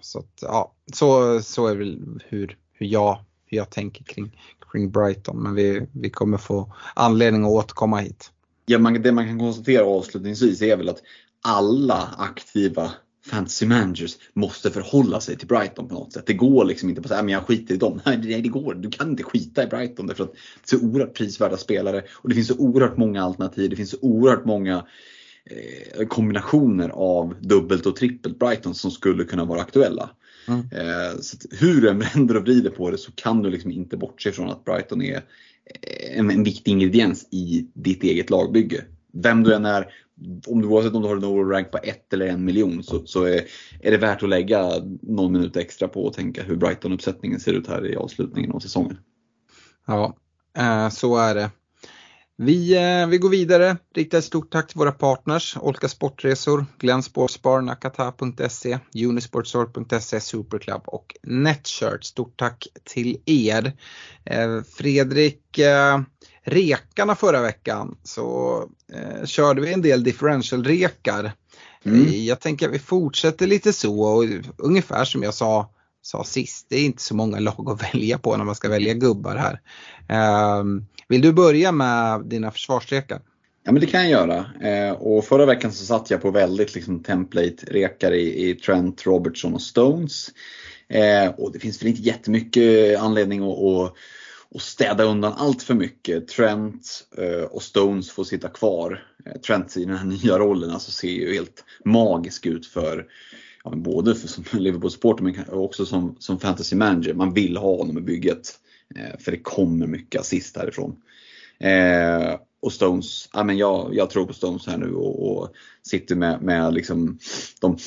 Så att, ja, så, så är väl hur, hur, jag, hur jag tänker kring, kring Brighton. Men vi, vi kommer få anledning att återkomma hit. Ja, man, det man kan konstatera avslutningsvis är väl att alla aktiva fantasy managers måste förhålla sig till Brighton på något sätt. Det går liksom inte på så här, men jag skiter i dem. Nej, det går. Du kan inte skita i Brighton därför att det är så oerhört prisvärda spelare och det finns så oerhört många alternativ. Det finns så oerhört många eh, kombinationer av dubbelt och trippelt Brighton som skulle kunna vara aktuella. Mm. Eh, så att hur du än vänder och vrider på det så kan du liksom inte bortse från att Brighton är en, en viktig ingrediens i ditt eget lagbygge. Vem du än är, om du, oavsett om du har en overall rank på ett eller en miljon så, så är, är det värt att lägga någon minut extra på att tänka hur Brighton-uppsättningen ser ut här i avslutningen av säsongen. Ja, eh, så är det. Vi, eh, vi går vidare. Riktar ett stort tack till våra partners. Olka Sportresor, Glenn Sportspar, Nakata.se, Unisportsort.se, Superclub och Netshirt. Stort tack till er. Eh, Fredrik, eh, rekarna förra veckan så körde vi en del differential-rekar. Mm. Jag tänker att vi fortsätter lite så och ungefär som jag sa, sa sist, det är inte så många lag att välja på när man ska välja gubbar här. Ehm, vill du börja med dina försvarsrekar? Ja men det kan jag göra. Eh, och förra veckan så satt jag på väldigt liksom, template-rekar i, i Trent, Robertson och Stones. Eh, och det finns väl inte jättemycket anledning att, att, att städa undan allt för mycket. Trent eh, och Stones får sitta kvar. Eh, Trent i den här nya rollen alltså ser ju helt magisk ut för ja, både för, som Liverpool-supporter men också som, som fantasy manager. Man vill ha honom i bygget. Eh, för det kommer mycket assist härifrån. Eh, och Stones, ja, men jag, jag tror på Stones här nu och, och sitter med, med liksom, de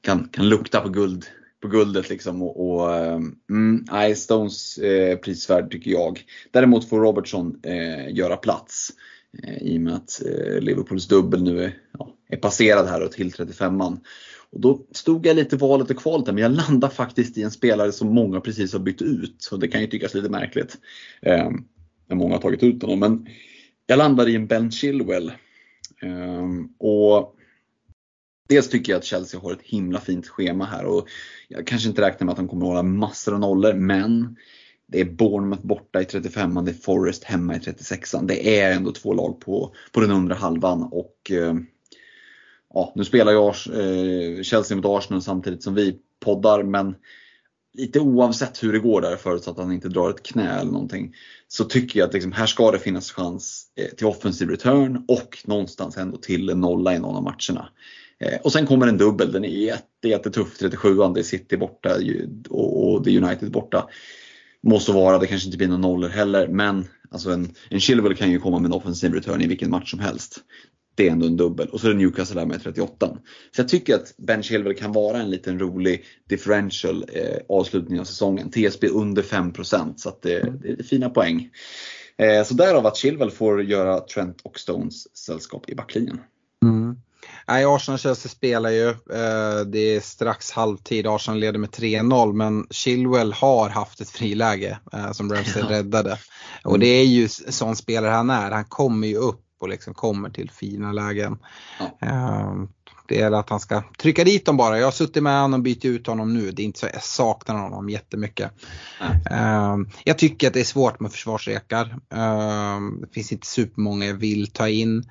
kan, kan lukta på guld på guldet liksom. Och, och eh, mm, nej, Stones eh, prisvärd tycker jag. Däremot får Robertson eh, göra plats. Eh, I och med att eh, Liverpools dubbel nu är, ja, är passerad här och till 35an. Och då stod jag lite valet och kvalet där, men jag landade faktiskt i en spelare som många precis har bytt ut. Och det kan ju tyckas lite märkligt. Eh, när många har tagit ut honom. Men jag landade i en Ben Chilwell. Eh, och Dels tycker jag att Chelsea har ett himla fint schema här och jag kanske inte räknar med att de kommer att hålla massor av nollor men det är Bournemouth borta i 35an, det är Forest hemma i 36an. Det är ändå två lag på, på den undre halvan och eh, ja, nu spelar jag eh, Chelsea mot Arsenal samtidigt som vi poddar men lite oavsett hur det går där förutsatt att han inte drar ett knä eller någonting så tycker jag att liksom, här ska det finnas chans eh, till offensiv return och någonstans ändå till en nolla i någon av matcherna. Eh, och sen kommer en dubbel, den är jätte, jättetuff, 37an, det är City borta och det är United borta. Måste vara, det kanske inte blir någon nollor heller, men alltså en, en Chilwell kan ju komma med en offensiv return i vilken match som helst. Det är ändå en dubbel. Och så är det Newcastle där med 38. Så jag tycker att Ben Chilwell kan vara en liten rolig differential eh, avslutning av säsongen. TSB under 5% så att det, det är fina poäng. Eh, så därav att Chilwell får göra Trent och Stones sällskap i backlinjen. Mm. Nej, Arsenal-Chelsea spelar ju. Eh, det är strax halvtid. Arsenal leder med 3-0 men Chilwell har haft ett friläge eh, som Ramsey räddade. Och det är ju sån spelare han är. Han kommer ju upp och liksom kommer till fina lägen. Ja. Eh, det gäller att han ska trycka dit dem bara. Jag har suttit med honom och bytt ut honom nu. Det är inte så jag saknar honom jättemycket. Mm. Jag tycker att det är svårt med försvarsrekar. Det finns inte supermånga jag vill ta in.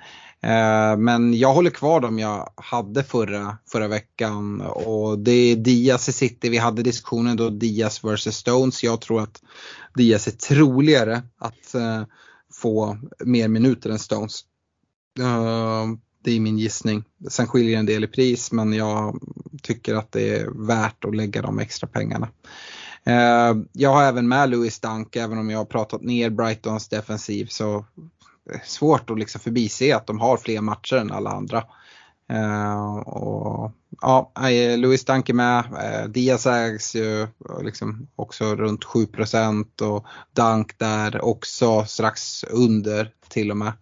Eh, men jag håller kvar dem jag hade förra, förra veckan och det är Diaz i City. Vi hade diskussionen då Diaz vs Stones. Jag tror att Diaz är troligare att uh, få mer minuter än Stones. Eh, det är min gissning. Sen skiljer en del i pris men jag tycker att det är värt att lägga de extra pengarna. Eh, jag har även med Louis Dunk, även om jag har pratat ner Brightons defensiv så svårt att liksom förbise att de har fler matcher än alla andra. Uh, och, ja, Louis Dunk är med. Uh, Diaz ägs ju eh, liksom också runt 7 och Dunk där också strax under till och med.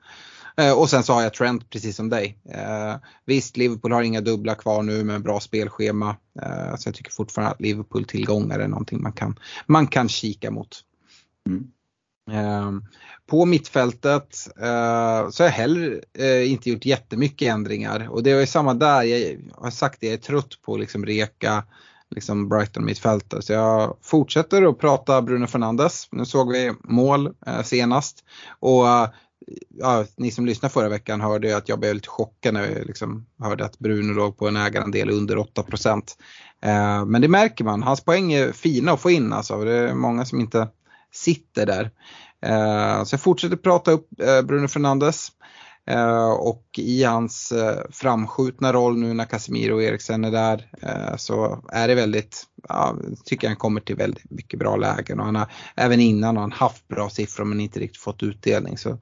Uh, och sen så har jag Trent precis som dig. visst, Liverpool har inga dubbla kvar nu med bra spelschema. så jag tycker fortfarande att Liverpool tillgångar är någonting man kan, man kan kika mot. Mm. Ehm, på mittfältet eh, så har jag heller eh, inte gjort jättemycket ändringar och det är samma där, jag har sagt det, jag är trött på liksom reka liksom Brighton mittfältet. Så jag fortsätter att prata Bruno Fernandes. Nu såg vi mål eh, senast och eh, ja, ni som lyssnade förra veckan hörde ju att jag blev lite chockad när jag liksom hörde att Bruno låg på en ägarandel under 8% eh, Men det märker man, hans poäng är fina att få in alltså. Det är många som inte sitter där. Eh, så jag fortsätter prata upp eh, Bruno Fernandes. Eh, och i hans framskjutna roll nu när Casemiro och Eriksen är där så är det väldigt, ja, tycker jag han kommer till väldigt mycket bra lägen och han har även innan har han haft bra siffror men inte riktigt fått utdelning. Så,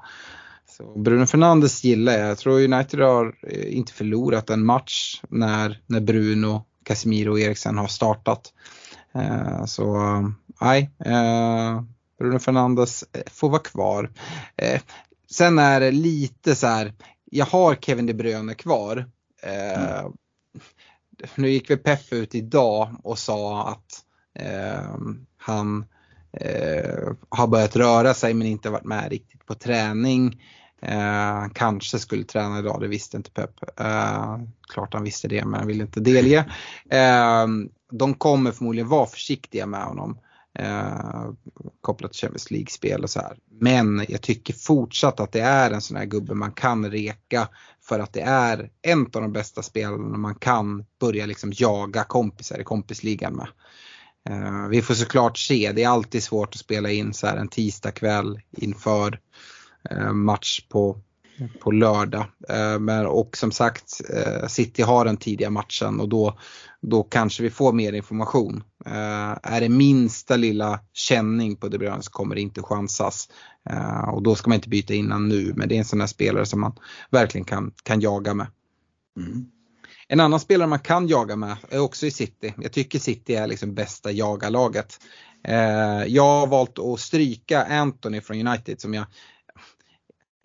så Bruno Fernandes gillar jag. Jag tror United har inte förlorat en match när, när Bruno, Casemiro och Eriksen har startat. så nej, Bruno Fernandes eh, får vara kvar. Eh, sen är det lite så här, jag har Kevin De Bruyne kvar. Eh, mm. Nu gick vi Peff ut idag och sa att eh, han eh, har börjat röra sig men inte varit med riktigt på träning. Han kanske skulle träna idag, det visste inte Pep. Eh, klart han visste det men han ville inte delge. De kommer förmodligen vara försiktiga med honom eh, kopplat till Champions League-spel och så här. Men jag tycker fortsatt att det är en sån här gubbe man kan reka för att det är en av de bästa spelarna man kan börja liksom jaga kompisar i kompisligan med. Eh, vi får såklart se, det är alltid svårt att spela in så här en tisdagkväll inför eh, match på på lördag. Eh, men, och som sagt, eh, City har den tidiga matchen och då, då kanske vi får mer information. Eh, är det minsta lilla känning på De Bruyne så kommer det inte chansas. Och då ska man inte byta innan nu, men det är en sån här spelare som man verkligen kan, kan jaga med. Mm. En annan spelare man kan jaga med är också i City. Jag tycker City är liksom bästa jagarlaget. Jag har valt att stryka Anthony från United som jag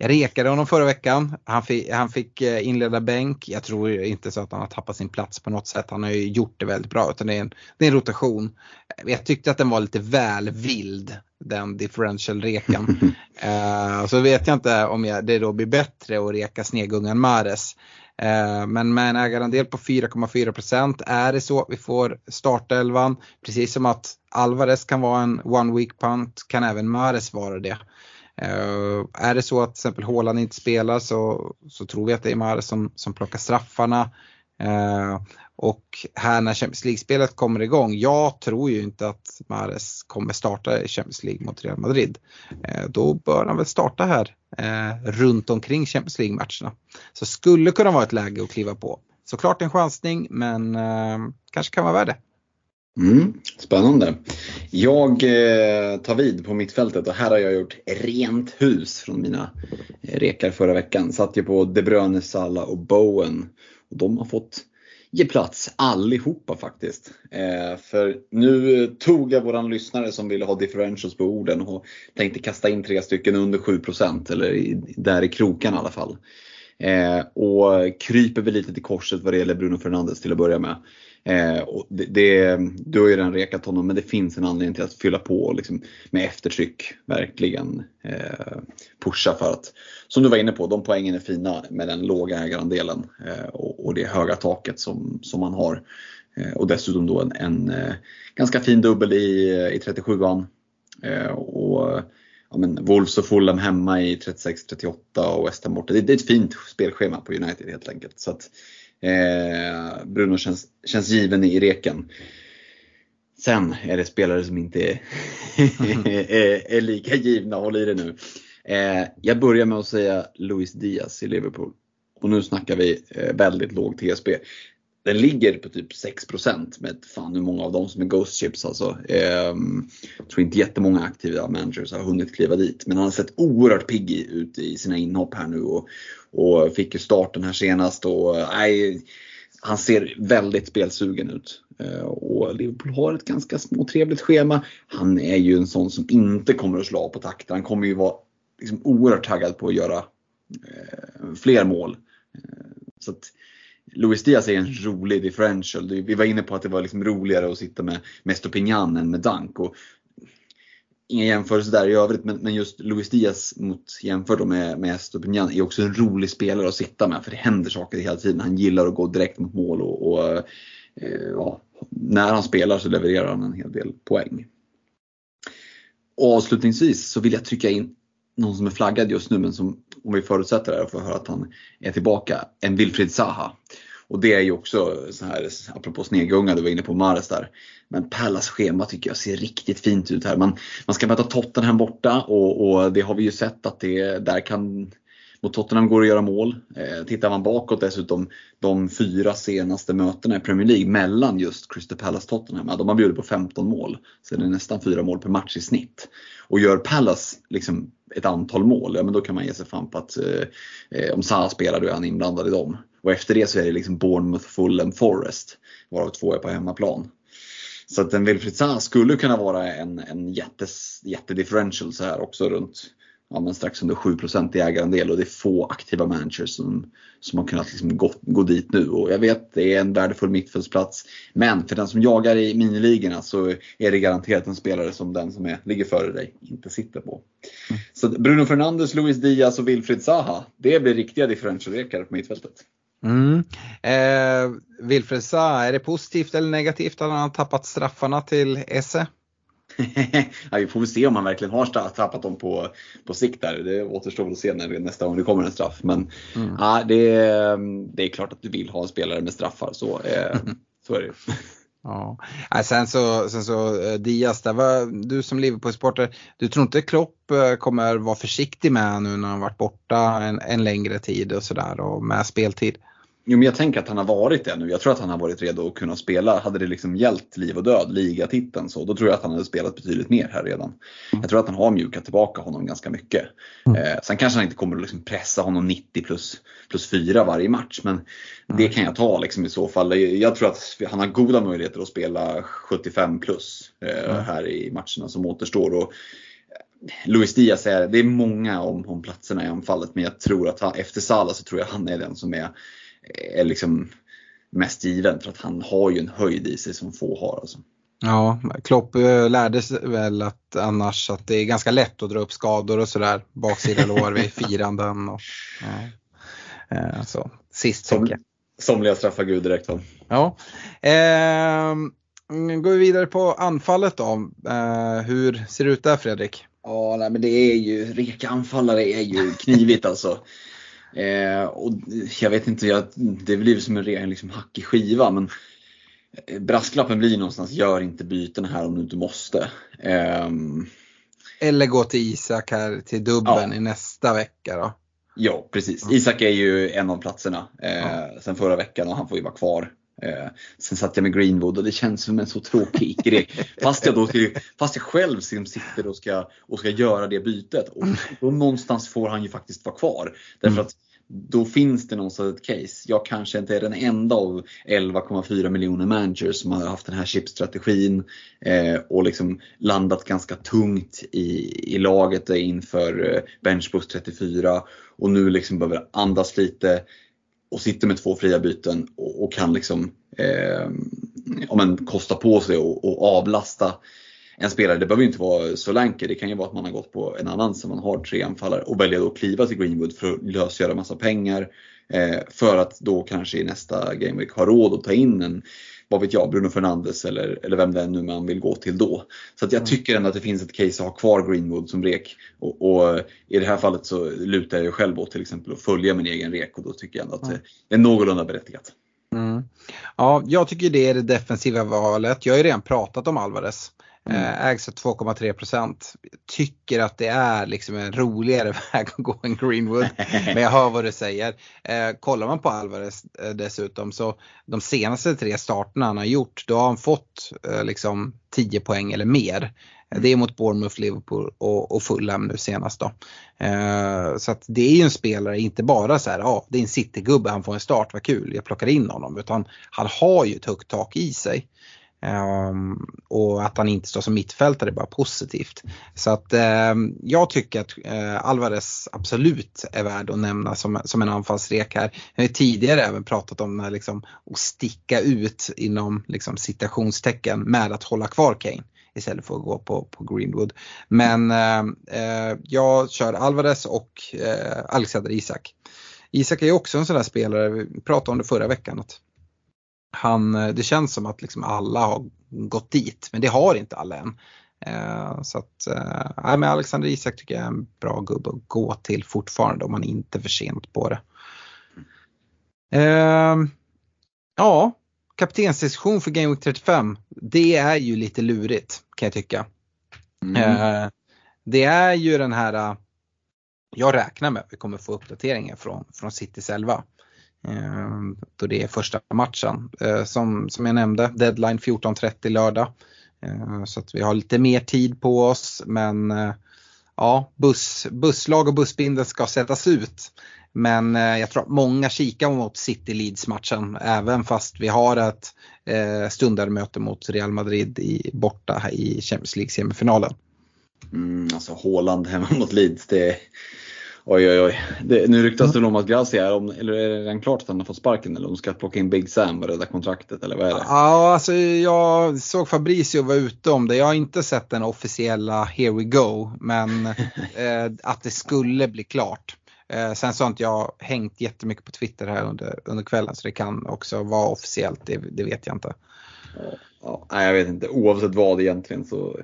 jag rekade honom förra veckan. Han fick, han fick eh, inleda bänk. Jag tror inte så att han har tappat sin plats på något sätt. Han har ju gjort det väldigt bra. Utan det, är en, det är en rotation. Jag tyckte att den var lite väl vild, den differential-rekan. uh, så vet jag inte om jag, det då blir bättre att reka snegungan Mares. Uh, men med en ägarandel på 4,4% är det så att vi får startelvan. Precis som att Alvarez kan vara en one week punt kan även Mares vara det. Uh, är det så att till exempel Håland inte spelar så, så tror vi att det är Mahrez som, som plockar straffarna. Uh, och här när Champions League-spelet kommer igång, jag tror ju inte att Mahrez kommer starta i Champions League mot Real Madrid. Uh, då bör han väl starta här runt omkring Champions League-matcherna. Så skulle kunna vara ett läge att kliva på. Såklart en chansning men kanske kan vara värd det. Mm, spännande. Jag eh, tar vid på mittfältet och här har jag gjort rent hus från mina eh, rekar förra veckan. Satt ju på De Bruyne, Salah och Bowen. Och de har fått ge plats allihopa faktiskt. Eh, för nu eh, tog jag våran lyssnare som ville ha differentials på orden och tänkte kasta in tre stycken under 7 eller i, där i kroken i alla fall. Eh, och kryper väl lite till korset vad det gäller Bruno Fernandes till att börja med. Eh, och det, det, du har ju redan rekat honom men det finns en anledning till att fylla på liksom, med eftertryck. Verkligen eh, pusha för att, som du var inne på, de poängen är fina med den låga ägarandelen eh, och, och, det höga taket som, som man har. Eh, och dessutom då en, en eh, ganska fin dubbel i, i 37an. Eh, och ja, men Wolves och Fulham hemma i 36-38 och West Ham borta. Det, det, är ett fint spelschema på United helt enkelt. Så att, Eh, Bruno känns, känns given i reken. Sen är det spelare som inte är, är, är, lika givna, håll i det nu. Eh, jag börjar med att säga Luis Diaz i Liverpool. Och nu snackar vi eh, väldigt låg TSB. Den ligger på typ 6% med fan hur många av dem som är Ghost Chips alltså. Ehm, jag tror inte jättemånga aktiva managers har hunnit kliva dit. Men han har sett oerhört pigg ut i sina inhopp här nu och, och fick ju starten här senast. Och, nej, han ser väldigt spelsugen ut. Ehm, och Liverpool har ett ganska småtrevligt schema. Han är ju en sån som inte kommer att slå av på takten. Han kommer ju vara liksom oerhört taggad på att göra eh, fler mål. Ehm, så att, Luis Diaz är en rolig differential. Vi var inne på att det var liksom roligare att sitta med, med Stopignan än med Dank. Och inga jämförelser där i övrigt, men, men just Luis Diaz mot, jämfört med, med Stopignan är också en rolig spelare att sitta med. För det händer saker hela tiden. Han gillar att gå direkt mot mål och, och eh, ja, när han spelar så levererar han en hel del poäng. Och avslutningsvis så vill jag trycka in någon som är flaggad just nu men som om vi förutsätter det och får höra att han är tillbaka, en Wilfried Zaha. Och det är ju också så här, apropå snegunga, du var inne på Mares där. Men Pallas schema tycker jag ser riktigt fint ut här. Man, man ska möta Tottenham borta och, och det har vi ju sett att det där kan mot Tottenham går det att göra mål. Eh, tittar man bakåt dessutom, de fyra senaste mötena i Premier League mellan just Crystal Palace och Tottenham, ja, de har bjudit på 15 mål. Så det är nästan fyra mål per match i snitt. Och gör Palace liksom ett antal mål, ja men då kan man ge sig fan på att eh, eh, om Salah spelar då är han inblandad i dem. Och efter det så är det liksom Bournemouth, Fulham, Forest. Varav två är på hemmaplan. Så att en Wilfried Salah skulle kunna vara en, en jättes, jättedifferential så här också runt ja, men strax under 7 i ägarandel och det är få aktiva managers som, som har kunnat liksom gå, gå dit nu. Och jag vet det är en värdefull mittfältsplats. Men för den som jagar i miniligorna så är det garanterat en spelare som den som är, ligger före dig inte sitter på. Mm. Så Bruno Fernandes, Luis Diaz och Wilfried Zaha. Det blir riktiga differentialrekar på mittfältet. Mm. Eh, Wilfred Zaha, är det positivt eller negativt att han har tappat straffarna till Esse? ja, vi får väl se om han verkligen har tappat dem på, på sikt där. Det återstår väl att se när det, nästa gång det kommer en straff. Men mm. ja, det, det är klart att du vill ha en spelare med straffar. Så, eh, så är det Ja. sen så, sen så eh, Diaz, där var du som Liverpool-supporter, du tror inte Klopp eh, kommer vara försiktig med nu när han varit borta en, en längre tid och sådär och med speltid? Jo, men jag tänker att han har varit det nu. Jag tror att han har varit redo att kunna spela. Hade det liksom gällt liv och död, ligatiteln så, då tror jag att han hade spelat betydligt mer här redan. Mm. Jag tror att han har mjukat tillbaka honom ganska mycket. Mm. Eh, sen kanske han inte kommer att liksom pressa honom 90 plus, plus 4 varje match, men mm. det kan jag ta liksom i så fall. Jag tror att han har goda möjligheter att spela 75 plus eh, här i matcherna som återstår. Och, Luis Diaz är, det är många om, om platserna i anfallet men jag tror att han, efter Salah så tror jag han är den som är är liksom mest given för att han har ju en höjd i sig som få har. Alltså. Ja, Klopp eh, lärde sig väl att annars att det är ganska lätt att dra upp skador och sådär. Baksida lår vid firanden. Och, ja. Eh, så, sist Som, Somliga straffar Gud direkt va? Ja. Eh, går vi vidare på anfallet då. Eh, hur ser det ut där Fredrik? Ja, nej, men det är ju, reka anfallare är ju knivigt alltså. Eh, och jag vet inte, jag, det blir som en ren liksom, hackig skiva men eh, brasklappen blir någonstans, gör inte byten här om du inte måste. Eh, Eller gå till Isak här till dubben ja. i nästa vecka då. Ja precis, Isak är ju en av platserna eh, ja. sen förra veckan och han får ju vara kvar. Eh, sen satt jag med Greenwood och det känns som en så tråkig icke fast, jag då fast jag själv liksom sitter och ska, och ska göra det bytet. Och då någonstans får han ju faktiskt vara kvar. Därför mm. att då finns det någonstans ett case. Jag kanske inte är den enda av 11,4 miljoner managers som har haft den här chipstrategin eh, och liksom landat ganska tungt i, i laget inför eh, Benchboost 34 och nu liksom behöver andas lite och sitter med två fria byten och, och kan liksom eh, om en kosta på sig och, och, avlasta en spelare. Det behöver inte vara Solanke, det kan ju vara att man har gått på en annan som man har tre anfallare och väljer då att kliva till Greenwood för att lösgöra massa pengar. Eh, för att då kanske i nästa Game Week ha råd att ta in en vad vet jag, Bruno Fernandes eller, eller vem det är nu man vill gå till då. Så jag mm. tycker ändå att det finns ett case att ha kvar Greenwood som rek. Och, och i det här fallet så lutar jag själv åt till exempel att följa min egen rek och då tycker jag ändå att det är någorlunda berättigat. Mm. Ja, jag tycker det är det defensiva valet. Jag har ju redan pratat om Alvarez. Mm. Eh, ägs av 2,3 procent. Tycker att det är liksom en roligare väg att gå än Greenwood. Men jag hör vad du säger. Eh, kollar man på Alvarez eh, dessutom så de senaste tre starterna han har gjort då har han fått eh, liksom 10 poäng eller mer. Det är mot Bournemouth, Liverpool och, och Fulham nu senast då. Eh, så att det är ju en spelare, inte bara så här, ja ah, det är en citygubbe, han får en start, vad kul, jag plockar in honom. Utan han har ju ett högt tak i sig. Um, och att han inte står som mittfältare är bara positivt. Så att um, jag tycker att uh, Alvarez absolut är värd att nämna som, som en anfallsrek här. Jag har tidigare även pratat om uh, liksom, att sticka ut inom liksom, citationstecken med att hålla kvar Kane istället för att gå på, på Greenwood. Men uh, jag kör Alvarez och eh, Alexander Isak. Isak är också en sån där spelare, vi pratade om det förra veckan, att han, eh, det känns som att liksom alla har gått dit, men det har inte alla än. Eh, så att, eh, men Alexander Isak tycker jag är en bra gubbe att gå till fortfarande om man inte är för sent på det. Eh, ja, kaptensdiskussion för Game Week 35. Det är ju lite lurigt kan jag tycka. Mm. Eh, det är ju den här, eh, jag räknar med att vi kommer få uppdateringar från, från Citys 11. Ehm, då det är första matchen. Ehm, som, som jag nämnde, deadline 14.30 lördag. Ehm, så att vi har lite mer tid på oss men eh, ja, buss, busslag och bussbindel ska sättas ut. Men eh, jag tror att många kikar mot City Leeds matchen även fast vi har ett eh, stundande möte mot Real Madrid i, borta i Champions League semifinalen. Mm, alltså Haaland hemma mot Leeds, det Oj oj oj. Det, nu ryktas det om att Gracia, om, eller är det redan klart att han har fått sparken eller om de ska plocka in Big Sam och rädda kontraktet eller vad är det? Ja, alltså jag såg Fabricio vara ute om det. Jag har inte sett den officiella here we go, men eh, att det skulle bli klart. Eh, sen så har inte jag hängt jättemycket på Twitter här under, under kvällen så det kan också vara officiellt, det, det vet jag inte. Ja, ja, jag vet inte, oavsett vad egentligen så,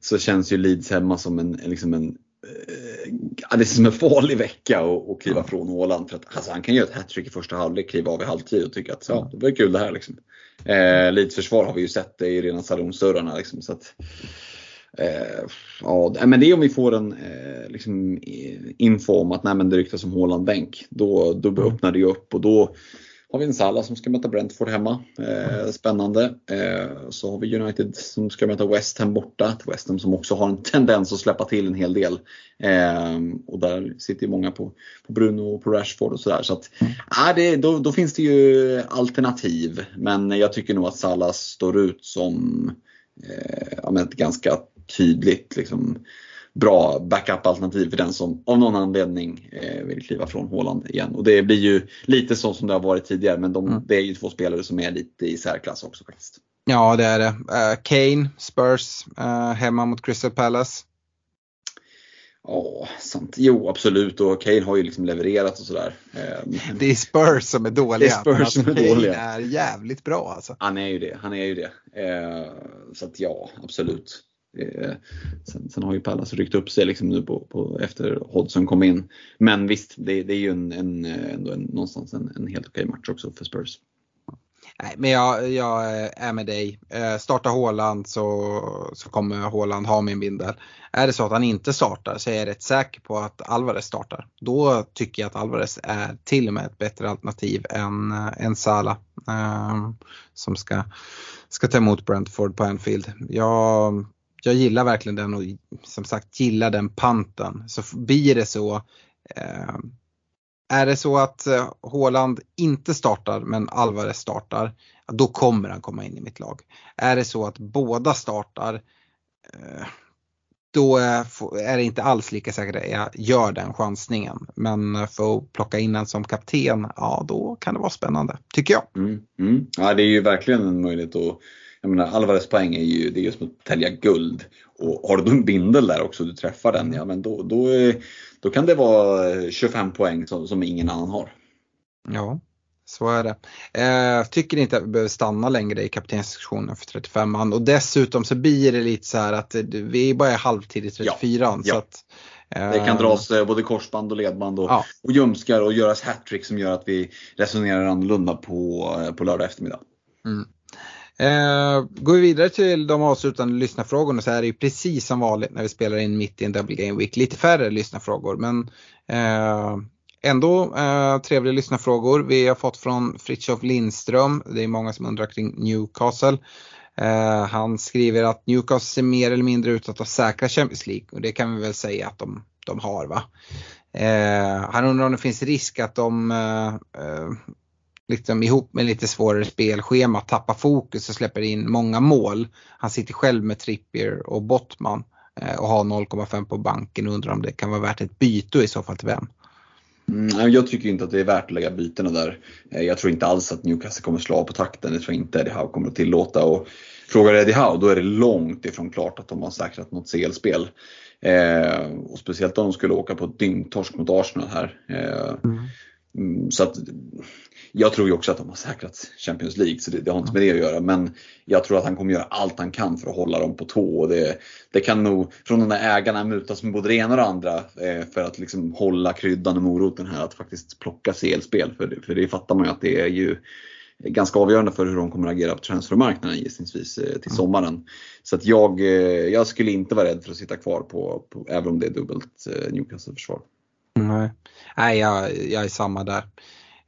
så känns ju Leeds hemma som en, liksom en Ja, det är som en farlig vecka att kliva från Åland. För att, alltså, han kan göra ett hattrick i första halvlek, kliva av i halvtid och tycka att ja, det var kul det här. Liksom. Eh, Leeds försvar har vi ju sett det i rena salonsdörrarna. Liksom, så att, Eh, ja, men det är om vi får en eh, liksom, info om att nej, men det ryktas om Håland bänk. Då, då mm. öppnar det upp och då har vi en Salah som ska möta Brentford hemma. Eh, spännande. Eh, så har vi United som ska möta West Ham borta. West Ham som också har en tendens att släppa till en hel del. Eh, och där sitter ju många på, på Bruno och på Rashford och sådär. Så att, eh, det, då, då, finns det ju alternativ. Men jag tycker nog att Salah står ut som eh, ett ganska tydligt liksom, bra backup-alternativ för den som av någon anledning eh, vill kliva från Håland igen. Och det blir ju lite så som det har varit tidigare men de, mm. det är ju två spelare som är lite i särklass också faktiskt. Ja det är det. Uh, Kane, Spurs, uh, hemma mot Crystal Palace. Ja, sant. Jo absolut och Kane har ju liksom levererat och sådär. Eh, det är Spurs som är dåliga. Det är Spurs alltså, som är Kane dåliga. är jävligt bra alltså. Han är ju det, han är ju det. Så att ja, absolut. Eh, sen, sen, har ju Pallas ryckt upp sig liksom nu på, på, efter Hodgson kom in. Men visst, det, det är ju en, en, eh, ändå en, någonstans en, en helt okej match också för Spurs. Nej, men jag, jag eh, är med dig. Startar Håland så, så kommer Håland ha min bindel. Är det så att han inte startar så är jag rätt säker på att Alvarez startar. Då tycker jag att Alvarez är till och med ett bättre alternativ än, än Sala. Eh, som ska, ska ta emot Brentford på Anfield. Jag, jag gillar verkligen den och som sagt gillar den panten. Så blir det så eh, är det så att eh, Håland inte startar men Alvarez startar, då kommer han komma in i mitt lag. Är det så att båda startar, eh, då eh, är det inte alls lika säkert att jag gör den chansningen. Men eh, för att plocka in en som kapten, ja då kan det vara spännande, tycker jag. Mm, mm. Ja, det är ju verkligen en möjlighet att jag menar Alvarez poäng är ju, det är ju som att tälja guld. Och har du en bindel där också du träffar den, ja men då, då, då kan det vara 25 poäng som, som ingen annan har. Ja, så är det. Eh, tycker inte att vi behöver stanna längre i kaptenssektionen för 35 man och dessutom så blir det lite så här att vi är bara halvtid i 34 ja, ja. Att, eh, det kan dras eh, både korsband och ledband och, ja. och ljumskar och göras hattrick som gör att vi resonerar annorlunda på, på lördag eftermiddag. Mm. Eh, går vi vidare till de avslutande lyssnarfrågorna så är det ju precis som vanligt när vi spelar in mitt i en double game week. Lite färre lyssnarfrågor men eh, ändå eh, trevliga lyssnarfrågor. Vi har fått från Fritiof Lindström. Det är många som undrar kring Newcastle. Eh, han skriver att Newcastle ser mer eller mindre ut att ha säkra Champions League och det kan vi väl säga att de, de har va. Eh, han undrar om det finns risk att de eh, eh, liksom ihop med lite svårare spelschema tappar fokus och släpper in många mål. Han sitter själv med Trippier och Bottman eh, och har 0,5 på banken och undrar om det kan vara värt ett byte och i så fall till vem. Mm, jag tycker inte att det är värt att lägga bytena där. Eh, jag tror inte alls att Newcastle kommer slå av på takten. Det tror jag inte Eddie Howe kommer att tillåta. Och frågar Eddie Howe då är det långt ifrån klart att de har säkrat något CL-spel. Eh, och speciellt om de skulle åka på ett dyngtorsk mot Arsenal här. Eh, mm. Mm så att jag tror ju också att de har säkrat Champions League så det, det har inte med det att göra. Men jag tror att han kommer göra allt han kan för att hålla dem på tå. Och det, det kan nog från de där ägarna mutas med både det ena och det andra eh, för att liksom hålla kryddan och moroten här att faktiskt plocka CL-spel. För, för det fattar man ju att det är ju ganska avgörande för hur de kommer att agera på transfermarknaden gissningsvis eh, till sommaren. Så att jag, eh, jag skulle inte vara rädd för att sitta kvar på, på även om det är dubbelt eh, Newcastle-försvar. Nej, Nej jag, jag är samma där.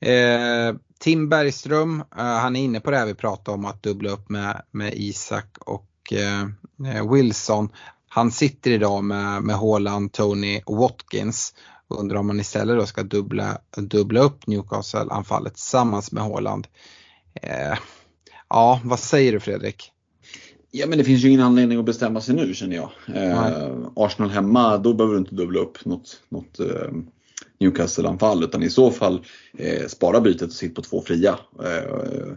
Eh, Tim Bergström, eh, han är inne på det här vi pratade om att dubbla upp med, med Isak och eh, Wilson. Han sitter idag med, med Haaland, Tony och Watkins. Undrar om man istället då ska dubbla, dubbla upp Newcastle-anfallet tillsammans med Haaland. Eh, ja, vad säger du Fredrik? Ja men det finns ju ingen anledning att bestämma sig nu känner jag. Eh, Arsenal hemma, då behöver du inte dubbla upp något, något eh, Newcastle-anfall utan i så fall eh, spara bytet och sitta på två fria. Eh,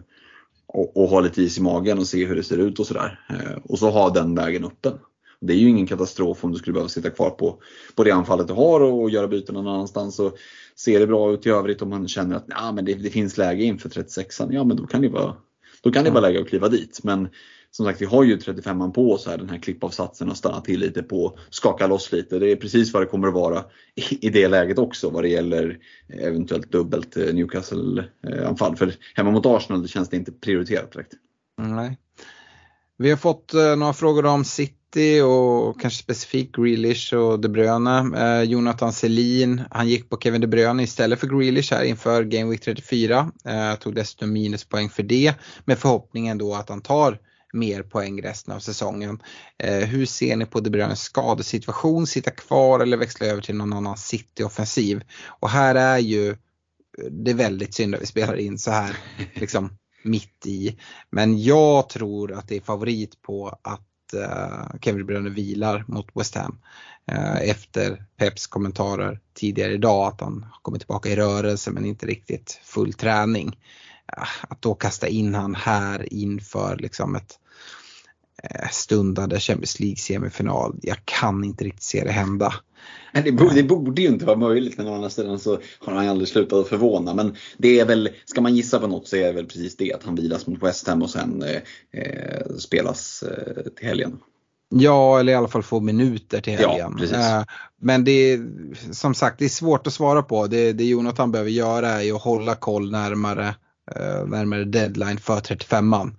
och, och, ha lite is i magen och se hur det ser ut och sådär. Eh, och så ha den vägen öppen. Det är ju ingen katastrof om du skulle behöva sitta kvar på, på det anfallet du har och göra byten någon annanstans. Och ser det bra ut i övrigt om man känner att nah, men det, det finns läge inför 36an, ja men då kan det vara, då kan det vara läge att kliva dit. Men som sagt, vi har ju 35an på oss här, den här klippavsatsen och stanna till lite på, skaka loss lite. Det är precis vad det kommer att vara i, i det läget också vad det gäller eventuellt dubbelt eh, Newcastle-anfall. För hemma mot Arsenal känns det inte prioriterat direkt. Nej. Vi har fått eh, några frågor om City och kanske specifikt Grealish och De Bruyne. Eh, Jonathan Selin, han gick på Kevin De Bruyne istället för Grealish här inför Game Week 34. Eh, tog dessutom minuspoäng för det med förhoppningen då att han tar mer poäng resten av säsongen. Eh, hur ser ni på De Bruynes skadesituation? Sitta kvar eller växla över till någon annan City-offensiv? Och här är ju eh, det är väldigt synd att vi spelar in så här liksom mitt i. Men jag tror att det är favorit på att Kevin De Bruyne vilar mot West Ham. Eh, efter Peps kommentarer tidigare idag att han kommer tillbaka i rörelse men inte riktigt full träning. Ah, att då kasta in han här inför liksom ett stundande Champions League semifinal. Jag kan inte riktigt se det hända. Det borde, det borde ju inte vara möjligt men å andra sidan så har han aldrig slutat att förvåna. Men det är väl, ska man gissa på något så är det väl precis det att han vilas mot West Ham och sen eh, eh spelas eh, till helgen. Ja, eller i alla fall få minuter till helgen. Ja, eh, men det är som sagt det är svårt att svara på. Det, det Jonathan behöver göra är att hålla koll närmare, eh, närmare deadline för 35an.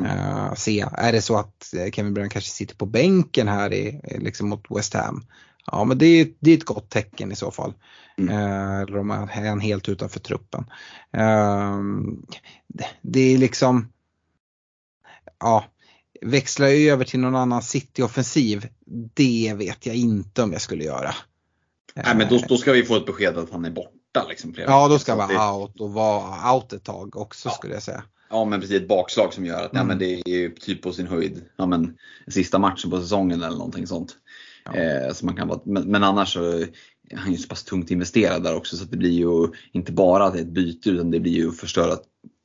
Uh, se, är det så att Kevin Bryan kanske sitter på bänken här i, liksom mot West Ham? Ja men det är, det är ett gott tecken i så fall. Mm. Uh, eller om är han helt utanför truppen. Uh, det, det, är liksom, ja, växla över till någon annan City-offensiv, det vet jag inte om jag skulle göra. Nej men då, då ska vi få ett besked att han är borta. Liksom, ja då ska han vara out och vara out ett tag också ja. skulle jag säga. Ja men precis ett bakslag som gör att mm. ja, men det är typ på sin höjd ja, men, sista matchen på säsongen eller någonting sånt. Ja. Eh, så man kan vara, men, men annars så är han ju så pass tungt investerad där också så att det blir ju inte bara ett byte utan det blir ju att förstöra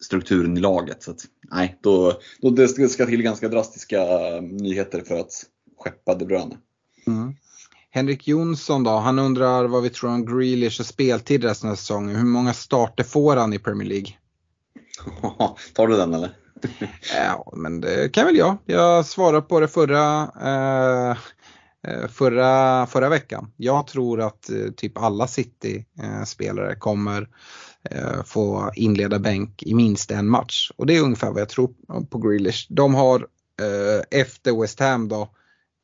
strukturen i laget. Så att, nej, då, då det ska till ganska drastiska nyheter för att skeppa De Bruyne. Mm. Henrik Jonsson då, han undrar vad vi tror om Grealish och speltid resten av säsongen. Hur många starter får han i Premier League? Tar du den eller? ja, men det kan väl jag. Jag svarade på det förra, eh, eh, förra, förra veckan. Jag tror att eh, typ alla City-spelare kommer eh, få inleda bänk i minst en match. Och det är ungefär vad jag tror på Grealish. De har eh, efter West Ham då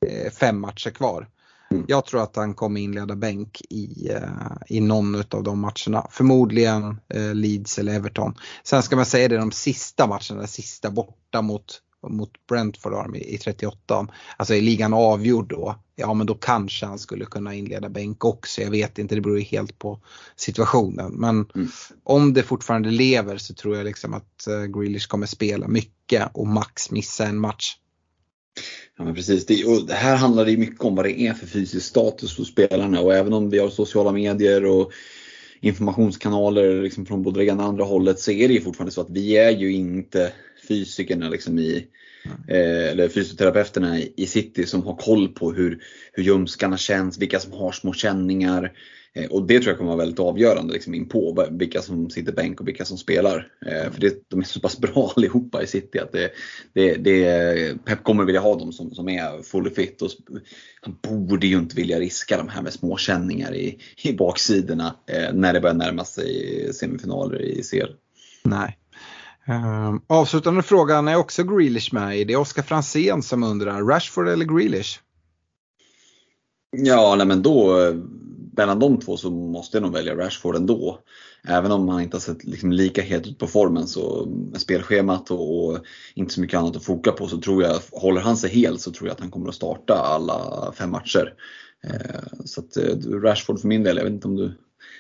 eh, fem matcher kvar. Mm. Jag tror att han kommer inleda bänk i, uh, i någon av de matcherna. Förmodligen uh, Leeds eller Everton. Sen ska man säga det de sista matcherna, sista borta mot, mot Brentford har i, i 38. Alltså är ligan avgjord då, ja men då kanske han skulle kunna inleda bänk också. Jag vet inte, det beror ju helt på situationen. Men mm. om det fortfarande lever så tror jag liksom att uh, Grealish kommer spela mycket och max missa en match. Ja men precis, det, och här handlar det mycket om vad det är för fysisk status hos spelarna. Och även om vi har sociala medier och informationskanaler liksom från både det ena och andra hållet så är det ju fortfarande så att vi är ju inte fysikerna liksom i, eh, eller fysioterapeuterna i city som har koll på hur, hur ljumskarna känns, vilka som har små känningar. Eh, och det tror jag kommer vara väldigt avgörande liksom in på vilka som sitter bänk och vilka som spelar. Eh, för det, de är så pass bra allihopa i City att det, det, det, Pep kommer vilja ha dem som, som är fully fit. Och han borde ju inte vilja riska de här med småkänningar i, i baksidorna eh, när det börjar närma sig semifinaler i CL. Nej. Um, avslutande frågan är också Grealish med i. Det är Oskar Fransén som undrar, Rashford eller Grealish? Ja, nej men då mellan de två så måste jag nog välja Rashford ändå. Även om han inte har sett liksom lika het ut på formen så med spelschemat och, och, inte så mycket annat att foka på så tror jag, håller han sig hel så tror jag att han kommer att starta alla fem matcher. Eh, så att eh, Rashford för min del, jag vet inte om du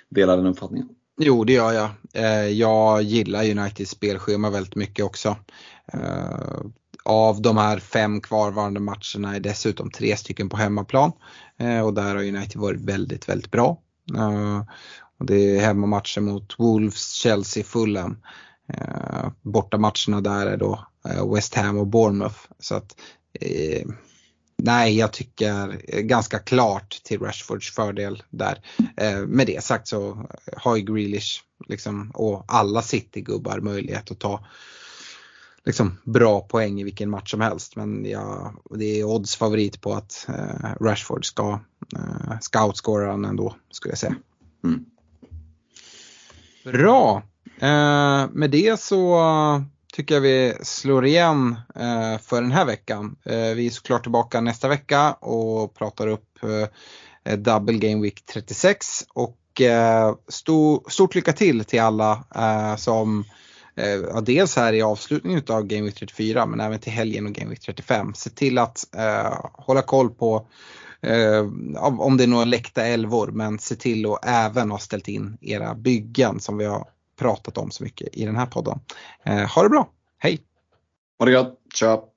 delar den uppfattningen? Jo, det gör jag. Eh, jag gillar Uniteds spelschema väldigt mycket också. Eh, av de här fem kvarvarande matcherna är dessutom tre stycken på hemmaplan. Eh, och där har United varit väldigt, väldigt bra. Eh, och det är hemmamatcher mot Wolves, Chelsea, Fulham. Eh, bortamatcherna där är då West Ham och Bournemouth. Så att, Nej, jag tycker ganska klart till Rashfords fördel där. Eh, med det sagt så har ju Grealish liksom, och alla City-gubbar möjlighet att ta liksom, bra poäng i vilken match som helst. Men ja, det är odds favorit på att eh, Rashford ska, eh, ska outscora den ändå, skulle jag säga. Mm. Bra! Eh, med det så tycker jag vi slår igen eh, för den här veckan. Eh, vi är såklart tillbaka nästa vecka och pratar upp eh, Double Game Week 36 och eh, stor, stort lycka till till alla som eh, dels här i avslutningen av Game Week 34 men även till helgen och Game Week 35. Se till att eh, hålla koll på eh, om det är några läckta älvor men se till att även ha ställt in era byggen som vi har pratat om så mycket i den här podden. Eh, ha det bra, hej! Ha det gott, tja!